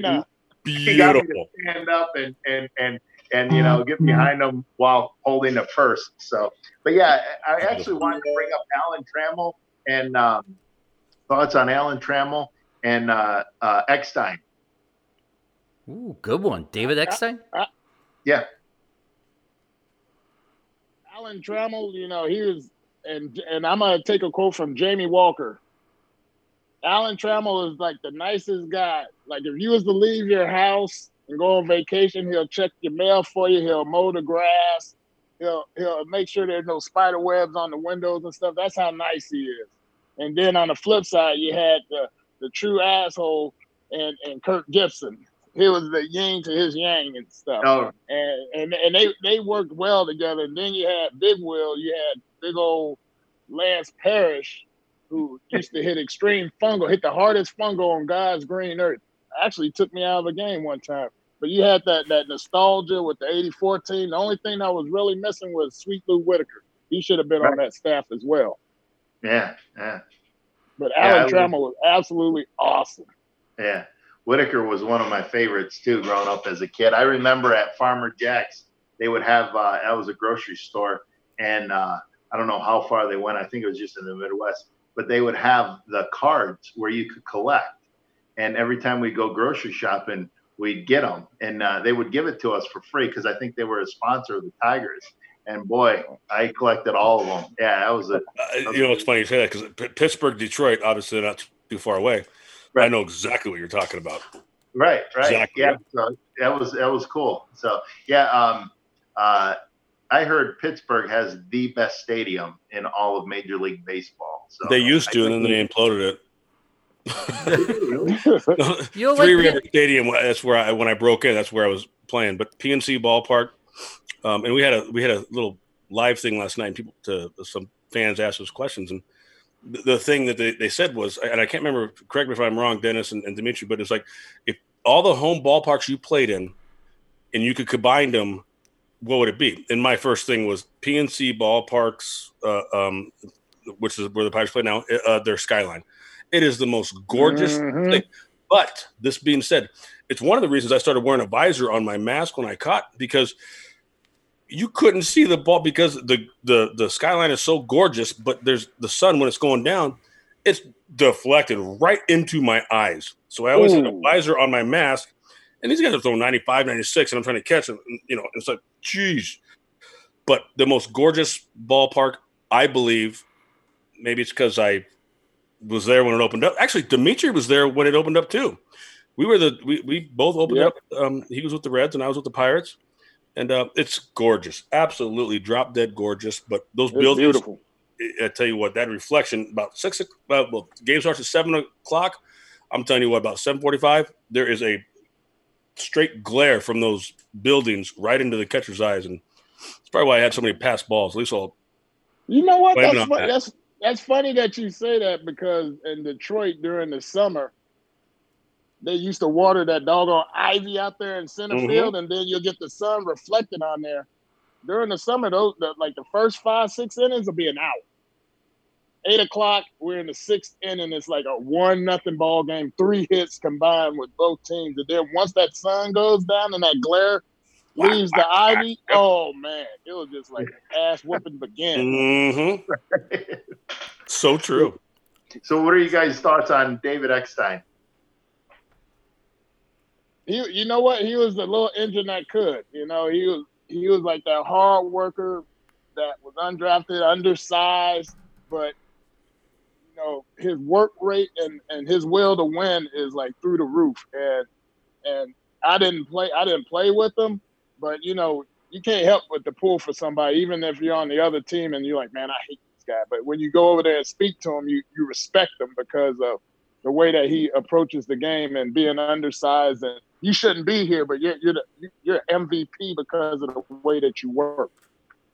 yeah, Beautiful. stand up and, and, and and you know get behind them while holding the purse. So, but yeah, I actually wanted to bring up Alan Trammell and um, thoughts on Alan Trammell and uh, uh, Eckstein. Ooh, good one, David Eckstein. Uh, uh, yeah, Alan Trammell. You know he was, and and I'm gonna take a quote from Jamie Walker. Alan Trammell is like the nicest guy. Like if you was to leave your house and go on vacation. He'll check your mail for you. He'll mow the grass. He'll he'll make sure there's no spider webs on the windows and stuff. That's how nice he is. And then on the flip side, you had the the true asshole and and Kirk Gibson. He was the yin to his yang and stuff. Oh. And and and they they worked well together. And then you had Big Will. You had big old Lance Parrish, who used to hit extreme fungo, hit the hardest fungo on God's green earth. Actually took me out of the game one time. But you had that that nostalgia with the 84 team. The only thing that was really missing was Sweet Lou Whitaker. He should have been right. on that staff as well. Yeah, yeah. But Alan yeah, Trammell was absolutely awesome. Yeah. Whitaker was one of my favorites too, growing up as a kid. I remember at Farmer Jack's, they would have uh, that was a grocery store, and uh, I don't know how far they went. I think it was just in the Midwest, but they would have the cards where you could collect. And every time we go grocery shopping, we'd get them, and uh, they would give it to us for free because I think they were a sponsor of the Tigers. And boy, I collected all of them. Yeah, that was a. Uh, you know, it's funny you say that because P- Pittsburgh, Detroit, obviously not too far away. Right. I know exactly what you're talking about. Right, right. Exactly. Yeah, so that was that was cool. So yeah, um, uh, I heard Pittsburgh has the best stadium in all of Major League Baseball. So they used to, and then they imploded it. you Three like River Stadium. That's where I when I broke in. That's where I was playing. But PNC Ballpark, um, and we had a we had a little live thing last night. And people to some fans asked us questions, and the, the thing that they, they said was, and I can't remember. Correct me if I'm wrong, Dennis and, and Dmitri, but it's like if all the home ballparks you played in, and you could combine them, what would it be? And my first thing was PNC ballparks, uh, um, which is where the Pirates play now. Uh, their skyline, it is the most gorgeous Mhm. thing. But this being said, it's one of the reasons I started wearing a visor on my mask when I caught because you couldn't see the ball because the the the skyline is so gorgeous, but there's the sun when it's going down, it's deflected right into my eyes. So I always had a visor on my mask, and these guys are throwing 95, 96, and I'm trying to catch them. You know, it's like, geez. But the most gorgeous ballpark, I believe, maybe it's because I was there when it opened up. Actually, Dmitri was there when it opened up too. We were the we, we both opened Yep. up. Um, he was with the Reds and I was with the Pirates, and uh, it's gorgeous, absolutely drop dead gorgeous. But those It's buildings, beautiful. I tell you what, that reflection about six. o'clock- Well, well, game starts at seven o'clock. I'm telling you what, about seven forty-five, there is a straight glare from those buildings right into the catcher's eyes, and it's probably why I had so many pass balls. At least all You know what? That's fu- that. that's that's funny that you say that because in Detroit during the summer, they used to water that doggone ivy out there in center Mhm. field, and then you'll get the sun reflected on there. During the summer, those the, like the first five six innings will be an hour. Eight o'clock, we're in the sixth inning. It's like a one nothing ball game, three hits combined with both teams, and then once that sun goes down and that glare leaves the ivy, oh man, it was just like ass whooping began. Mm-hmm. so true. So, what are you guys' thoughts on David Eckstein? he you know what he was the little engine that could you know he was he was like that hard worker that was undrafted undersized but you know his work rate and and his will to win is like through the roof and and i didn't play i didn't play with him but you know you can't help but to pull for somebody even if you're on the other team and you're like man i hate this guy but when you go over there and speak to him you you respect him because of the way that he approaches the game and being undersized and you shouldn't be here, but you're you're the, you're MVP because of the way that you work.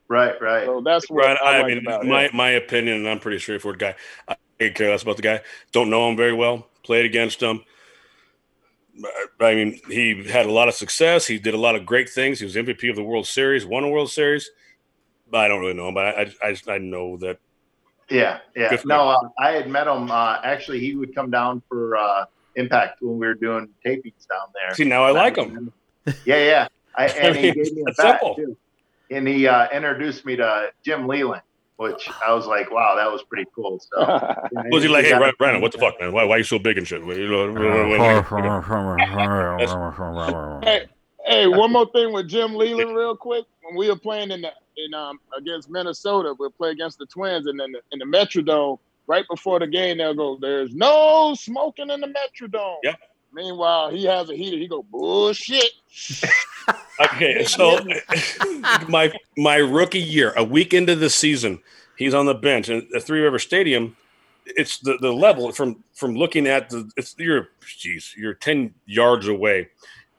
Right, right. So that's what Right. I, I, like mean, about my, him. my opinion, and I'm pretty straightforward guy. I could care less about the guy. Don't know him very well. Played against him. I mean, he had a lot of success. He did a lot of great things. He was MVP of the World Series, won a World Series. But I don't really know him, but I, I, I know that. Yeah, yeah. No, uh, I had met him. Uh, actually, he would come down for uh, Impact when we were doing tapings down there. See, now I like him. Yeah, yeah. I, and he I mean, gave me a bat simple. too. And he uh, introduced me to Jim Leyland, which I was like, wow, that was pretty cool. So, Was he like, hey, Brandon, Brandon, what the fuck, man? Why, why are you so big and shit? Hey, hey, one more thing with Jim Leyland, real quick. When we were playing in the in um against Minnesota, we'll play against the Twins, and then the, in the Metrodome, right before the game, they'll go, "There's no smoking in the Metrodome." Yep. Meanwhile, he has a heater. He go, "Bullshit." Okay, so my my rookie year, a week into the season, he's on the bench and at Three River Stadium. It's the, the level from from looking at the it's you're geez you're ten yards away,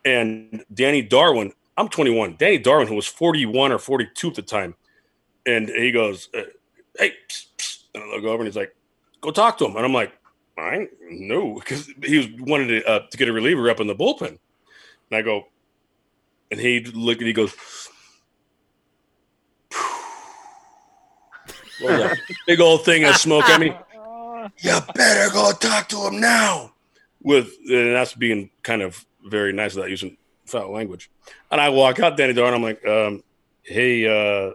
and Danny Darwin. I'm 21. Danny Darwin, who was 41 or 42 at the time, and he goes, uh, "Hey," psst, psst. and I look over and he's like, "Go talk to him," and I'm like, "I no," because he was wanted to, uh, to get a reliever up in the bullpen, and I go, and he looked and he goes, Well, that big old thing of smoke I mean, You better go talk to him now. With and that's being kind of very nice without using foul language. And I walk out, Danny Darn. I'm like, um, hey, uh,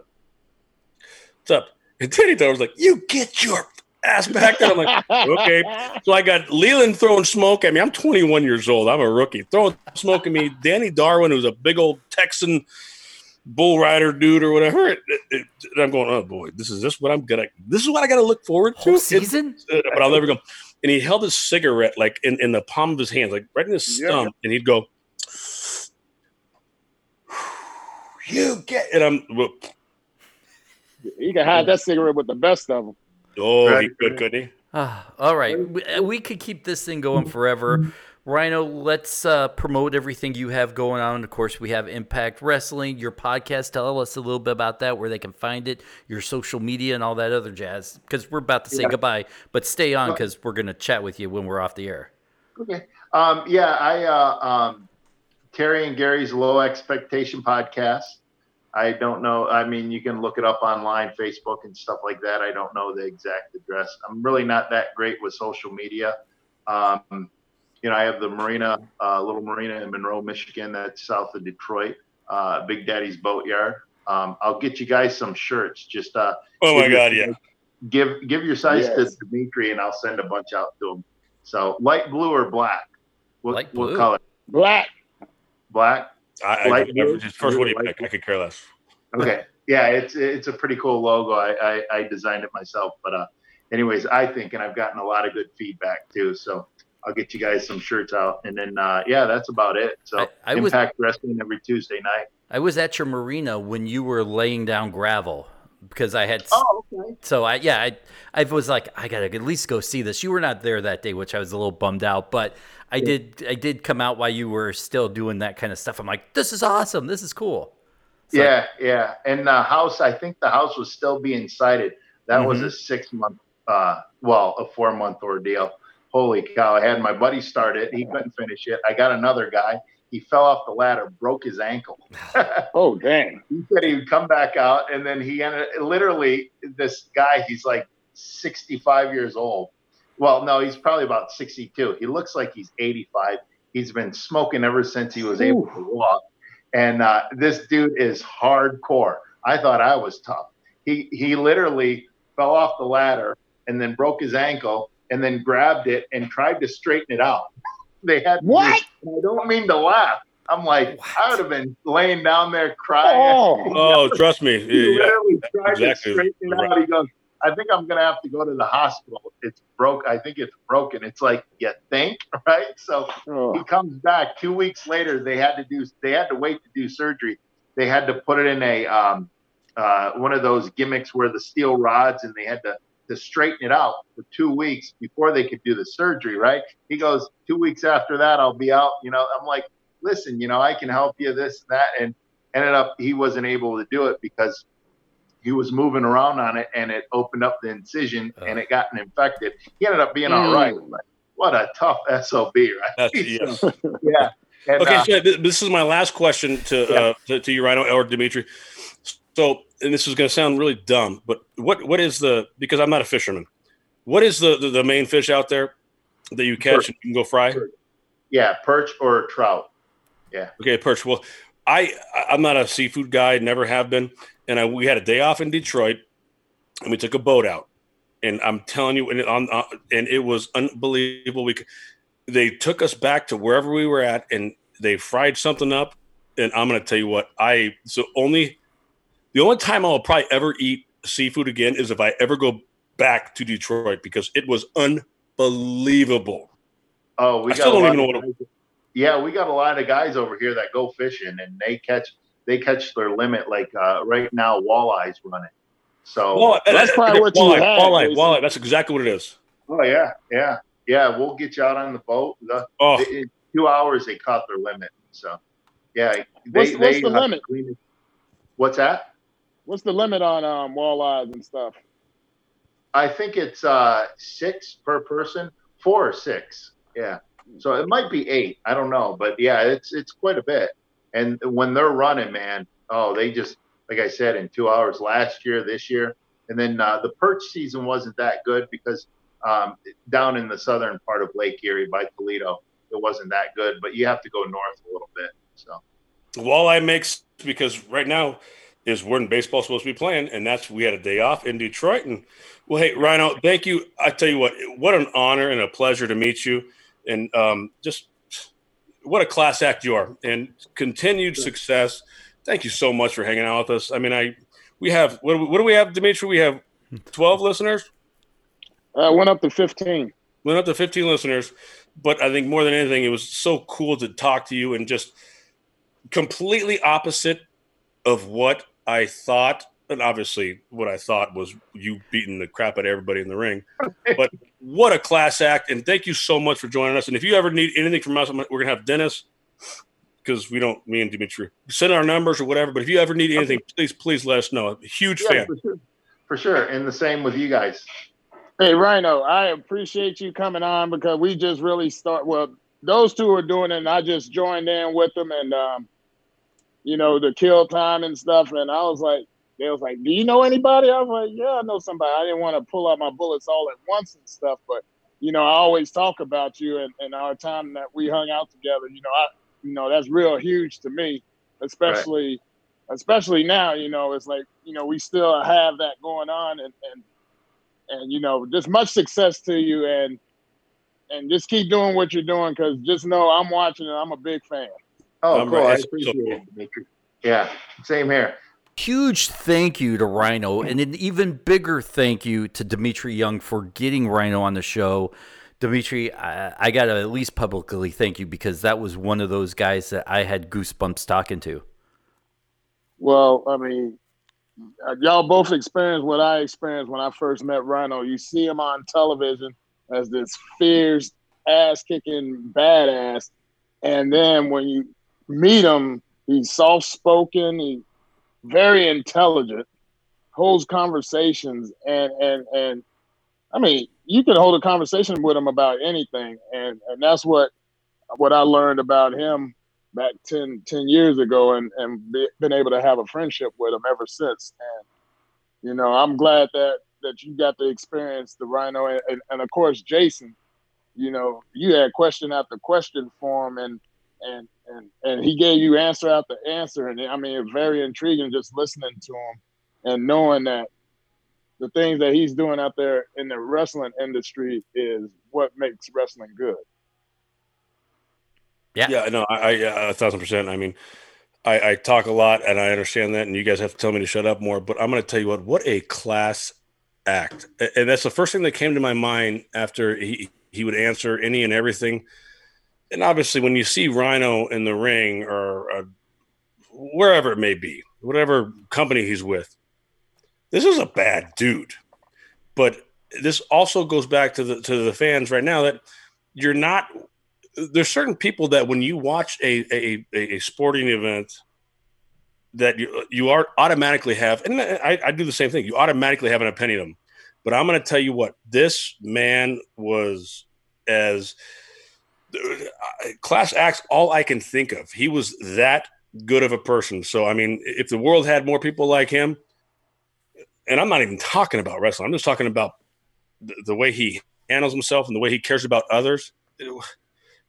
what's up? And Danny Darn was like, you get your ass back there. I'm like, okay. So I got Leyland throwing smoke at me. I'm 21 years old. I'm a rookie. Throwing smoke at me. Danny Darwin, who's a big old Texan bull rider dude or whatever. It, it, it- and I'm going, oh boy, this is this what I'm gonna. This is what I got to look forward to. Whole It's- season? uh, but I'll never go. And he held his cigarette like in, in the palm of his hand, like right in his Yeah. thumb, and he'd go, "You get," and I'm, well, He can hide that cigarette with the best of them. Oh, he Right. could, couldn't he? Ah, all right, we, uh, we could keep this thing going forever, Rhino, let's uh, promote everything you have going on. Of course, we have Impact Wrestling, your podcast. Tell us a little bit about that, where they can find it, your social media, and all that other jazz. Because we're about to say yeah. goodbye, but stay on because we're going to chat with you when we're off the air. Okay. Um, yeah, I uh, um, Terry and Gary's Low Expectation podcast. I don't know. I mean, you can look it up online, Facebook and stuff like that. I don't know the exact address. I'm really not that great with social media. Um, you know, I have the marina, uh, little marina in Monroe, Michigan, that's south of Detroit, uh, Big Daddy's Boatyard. Um, I'll get you guys some shirts. Just uh, oh my god, yeah. Give give your size yes. to Dmitri, and I'll send a bunch out to him. So light blue or black? What, light blue. what color? Black. Black. I, I just first what do you pick? I could care less. Okay. Yeah, it's it's a pretty cool logo. I, I, I designed it myself, but uh, anyways, I think, and I've gotten a lot of good feedback too. So I'll get you guys some shirts out, and then uh, yeah, that's about it. So I, I Impact was, Wrestling every Tuesday night. I was at your marina when you were laying down gravel because I had. Oh, okay. So I yeah I I was like I gotta at least go see this. You were not there that day, which I was a little bummed out, but I yeah. did I did come out while you were still doing that kind of stuff. I'm like, this is awesome. This is cool. So, yeah, yeah, and the house. I think the house was still being sited. That mm-hmm. was a six month, uh, well, a four month ordeal holy cow, I had my buddy start it. He couldn't finish it. I got another guy. He fell off the ladder, broke his ankle. oh, dang. He said he would come back out. And then he ended literally, this guy, he's like 65 years old. Well, no, he's probably about 62. He looks like he's 85. He's been smoking ever since he was Ooh. able to walk. And uh, this dude is hardcore. I thought I was tough. He he literally fell off the ladder and then broke his ankle and then grabbed it and tried to straighten it out. They had what? I don't mean to laugh. I'm like, what? I would have been laying down there crying. Oh, oh trust me. He yeah, literally tried exactly. to straighten it out. He goes, I think I'm gonna have to go to the hospital. It's broke. I think it's broken. It's like you think, right? So oh. he comes back two weeks later. They had to do. They had to wait to do surgery. They had to put it in a um, uh, one of those gimmicks where the steel rods, and they had to to straighten it out for two weeks before they could do the surgery, right? He goes, two weeks after that, I'll be out. You know, I'm like, listen, you know, I can help you this and that. And ended up, he wasn't able to do it because he was moving around on it and it opened up the incision uh. and it got infected. He ended up being mm. all right. Like, what a tough SOB, right? yes. yeah. And, okay, uh, so this is my last question to, yeah. uh, to, to you, Rhino or Dmitri. So, and this is going to sound really dumb, but what what is the because I'm not a fisherman. What is the the, the main fish out there that you catch perch. and you can go fry? Yeah, perch or trout. Yeah. Okay, perch. Well, I I'm not a seafood guy, never have been, and I, we had a day off in Detroit, and we took a boat out, and I'm telling you, and it, on, uh, and it was unbelievable. We they took us back to wherever we were at, and they fried something up, and I'm going to tell you what I so only the only time I'll probably ever eat seafood again is if I ever go back to Detroit because it was unbelievable. Oh, we I still don't even know what. It, yeah, we got a lot of guys over here that go fishing and they catch they catch their limit. Like uh, right now, walleyes running. So walleye, that's probably what walleye, you had. Walleye, walleye, that's exactly what it is. Oh yeah, yeah, yeah. We'll get you out on the boat. The, oh. in two hours they caught their limit. So yeah, they, what's, what's the limit? What's that? What's the limit on um, walleyes and stuff? I think it's uh, six per person, four or six. Yeah. So it might be eight. I don't know, but yeah, it's it's quite a bit. And when they're running, man, oh, they just like I said in two hours last year, this year, and then uh, the perch season wasn't that good because um, down in the southern part of Lake Erie by Toledo, it wasn't that good. But you have to go north a little bit. So walleye makes because right now is when baseball's supposed to be playing, and that's we had a day off in Detroit. And well, hey, Rhino, thank you. I tell you what, what an honor and a pleasure to meet you, and um, just what a class act you are, and continued success. Thank you so much for hanging out with us. I mean, I we have what do we, what do we have, Dmitri? We have twelve listeners. Uh, went up to fifteen. Went up to fifteen listeners, but I think more than anything, it was so cool to talk to you and just completely opposite of what I thought, and obviously what I thought was you beating the crap out of everybody in the ring, but what a class act. And thank you so much for joining us. And if you ever need anything from us, we're going to have Dennis because we don't, me and Dmitri, send our numbers or whatever. But if you ever need anything, please, please let us know. A huge yeah, fan. For sure. for sure. And the same with you guys. Hey, Rhino, I appreciate you coming on because we just really start. Well, those two are doing it, and I just joined in with them, and um, you know the kill time and stuff. And I was like, they was like, "Do you know anybody?" I was like, "Yeah, I know somebody." I didn't want to pull out my bullets all at once and stuff, but you know, I always talk about you and, and our time that we hung out together. You know, I, you know, that's real huge to me, especially, right. especially now. You know, it's like you know we still have that going on, and and and you know, just much success to you, and and just keep doing what you're doing because just know I'm watching and I'm a big fan. Oh, cool! I appreciate it. Yeah, same here. Huge thank you to Rhino, and an even bigger thank you to Dmitri Young for getting Rhino on the show. Dmitri, I, I got to at least publicly thank you because that was one of those guys that I had goosebumps talking to. Well, I mean, uh, y'all both experienced what I experienced when I first met Rhino. You see him on television as this fierce, ass kicking badass, and then when you meet him, he's soft spoken, he's very intelligent, holds conversations, and and and I mean, you can hold a conversation with him about anything, and and that's what what I learned about him back 10, 10 years ago and, and be, been able to have a friendship with him ever since. And, you know, I'm glad that, that you got to experience the Rhino. And, and, and of course, Jason, you know, you had question after question for him. And, and, and, and he gave you answer after answer. And I mean, it's very intriguing just listening to him and knowing that the things that he's doing out there in the wrestling industry is what makes wrestling good. Yeah. Yeah. No, I, I a thousand percent. I mean, I, I talk a lot and I understand that, and you guys have to tell me to shut up more. But I'm going to tell you what, what a class act, and that's the first thing that came to my mind after he he would answer any and everything. And obviously, when you see Rhino in the ring or uh, wherever it may be, whatever company he's with, this is a bad dude. But this also goes back to the to the fans right now that you're not there's certain people that when you watch a, a, a sporting event that you you are automatically have, and I, I do the same thing. You automatically have an opinion of them. But I'm going to tell you what this man was as class acts. All I can think of, he was that good of a person. So I mean, if the world had more people like him, and I'm not even talking about wrestling. I'm just talking about the, the way he handles himself and the way he cares about others.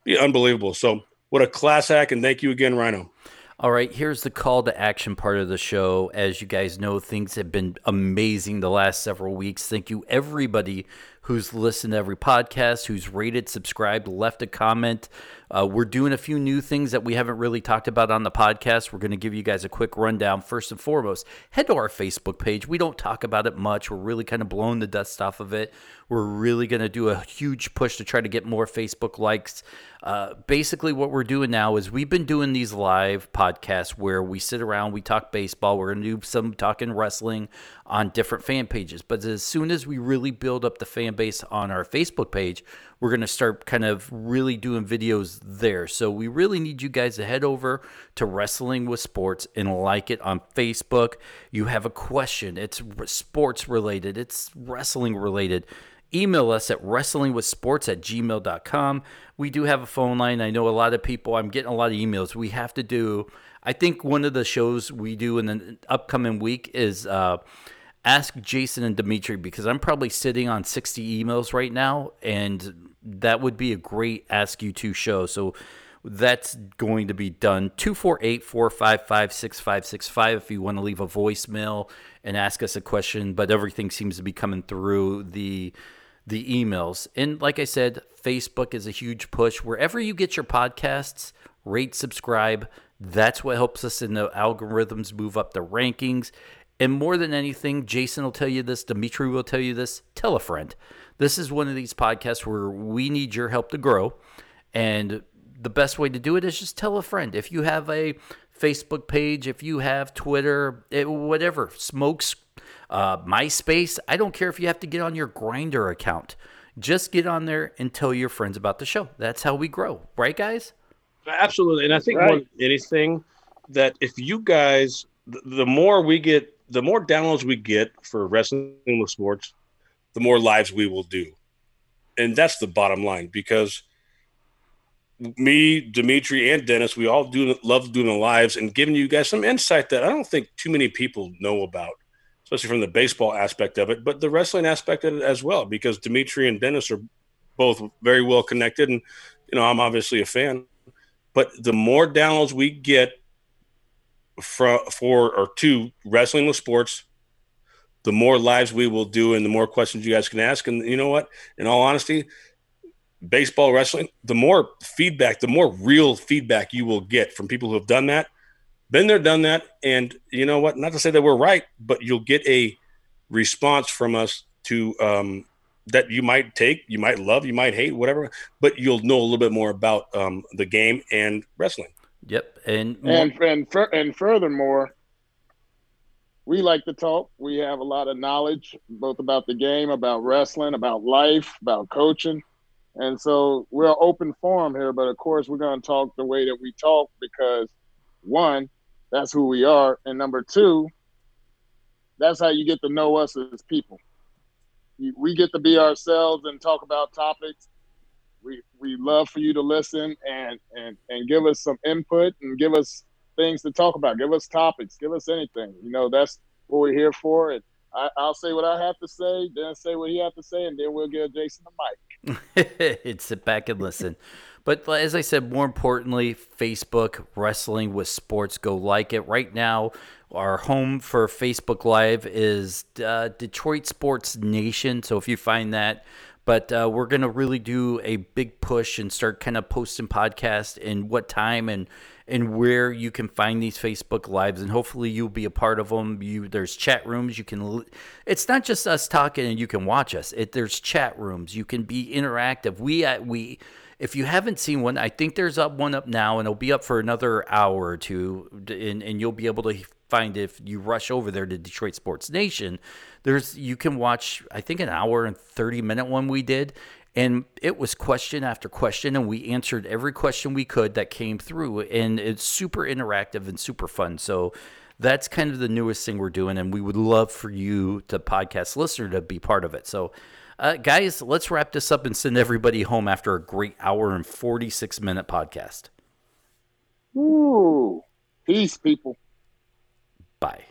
Be unbelievable. So, what a class act, and thank you again, Rhino. All right, here's the call to action part of the show. As you guys know, things have been amazing the last several weeks. Thank you, everybody who's listened to every podcast, who's rated, subscribed, left a comment. Uh, we're doing a few new things that we haven't really talked about on the podcast. We're going to give you guys a quick rundown. First and foremost, head to our Facebook page. We don't talk about it much. We're really kind of blowing the dust off of it. We're really going to do a huge push to try to get more Facebook likes. Uh, basically, what we're doing now is we've been doing these live podcasts where we sit around, we talk baseball, we're going to do some talking wrestling on different fan pages. But as soon as we really build up the fan base on our Facebook page, we're going to start kind of really doing videos there. So we really need you guys to head over to Wrestling with Sports and like it on Facebook. You have a question, it's sports related, it's wrestling related email us at wrestlingwithsports at gmail.com. We do have a phone line. I know a lot of people, I'm getting a lot of emails. We have to do, I think one of the shows we do in the upcoming week is uh, Ask Jason and Dmitri because I'm probably sitting on 60 emails right now, and that would be a great Ask You Two show. So that's going to be done 248 455 6565 if you want to leave a voicemail and ask us a question. But everything seems to be coming through the the emails. And like I said, Facebook is a huge push. Wherever you get your podcasts, rate, subscribe. That's what helps us in the algorithms move up the rankings. And more than anything, Jason will tell you this, Dmitri will tell you this, tell a friend. This is one of these podcasts where we need your help to grow. And the best way to do it is just tell a friend. If you have a Facebook page, if you have Twitter, it, whatever, smokes uh, MySpace. I don't care if you have to get on your Grindr account. Just get on there and tell your friends about the show. That's how we grow, right, guys? Absolutely. And I think right. more than anything, that if you guys, the, the more we get, the more downloads we get for wrestling with sports, the more lives we will do. And that's the bottom line because me, Dmitri, and Dennis, we all do love doing the lives and giving you guys some insight that I don't think too many people know about, especially from the baseball aspect of it, but the wrestling aspect of it as well, because Dmitri and Dennis are both very well connected. And, you know, I'm obviously a fan. But the more downloads we get for, for or to wrestling with sports, the more lives we will do and the more questions you guys can ask. And you know what? In all honesty, baseball, wrestling, the more feedback, the more real feedback you will get from people who have done that, been there, done that. And you know what? Not to say that we're right, but you'll get a response from us to um, that you might take, you might love, you might hate, whatever, but you'll know a little bit more about um, the game and wrestling. Yep, and and and, and furthermore, we like to talk. We have a lot of knowledge both about the game, about wrestling, about life, about coaching, and so we're an open forum here. But of course, we're going to talk the way that we talk because one, that's who we are, and number two, that's how you get to know us as people we get to be ourselves and talk about topics. We we love for you to listen and and and give us some input and give us things to talk about. Give us topics. Give us anything. You know that's what we're here for. And I, will say what I have to say, then say what he has to say, and then we'll give Jason the mic. sit back and listen. But as I said, more importantly, Facebook Wrestling with Sports. Go like it right now. Our home for Facebook Live is uh, Detroit Sports Nation. So if you find that, but uh, we're gonna really do a big push and start kind of posting podcasts and what time and and where you can find these Facebook lives and hopefully you'll be a part of them. You there's chat rooms you can. It's not just us talking and you can watch us. It there's chat rooms you can be interactive. We uh, we if you haven't seen one, I think there's up one up now, and it'll be up for another hour or two, and, and you'll be able to find if you rush over there to Detroit Sports Nation. There's you can watch I think an hour and 30 minute one we did and it was question after question and we answered every question we could that came through and it's super interactive and super fun. So that's kind of the newest thing we're doing and we would love for you the podcast listener to be part of it. So uh, guys, let's wrap this up and send everybody home after a great hour and 46 minute podcast. Ooh, peace, people. Bye.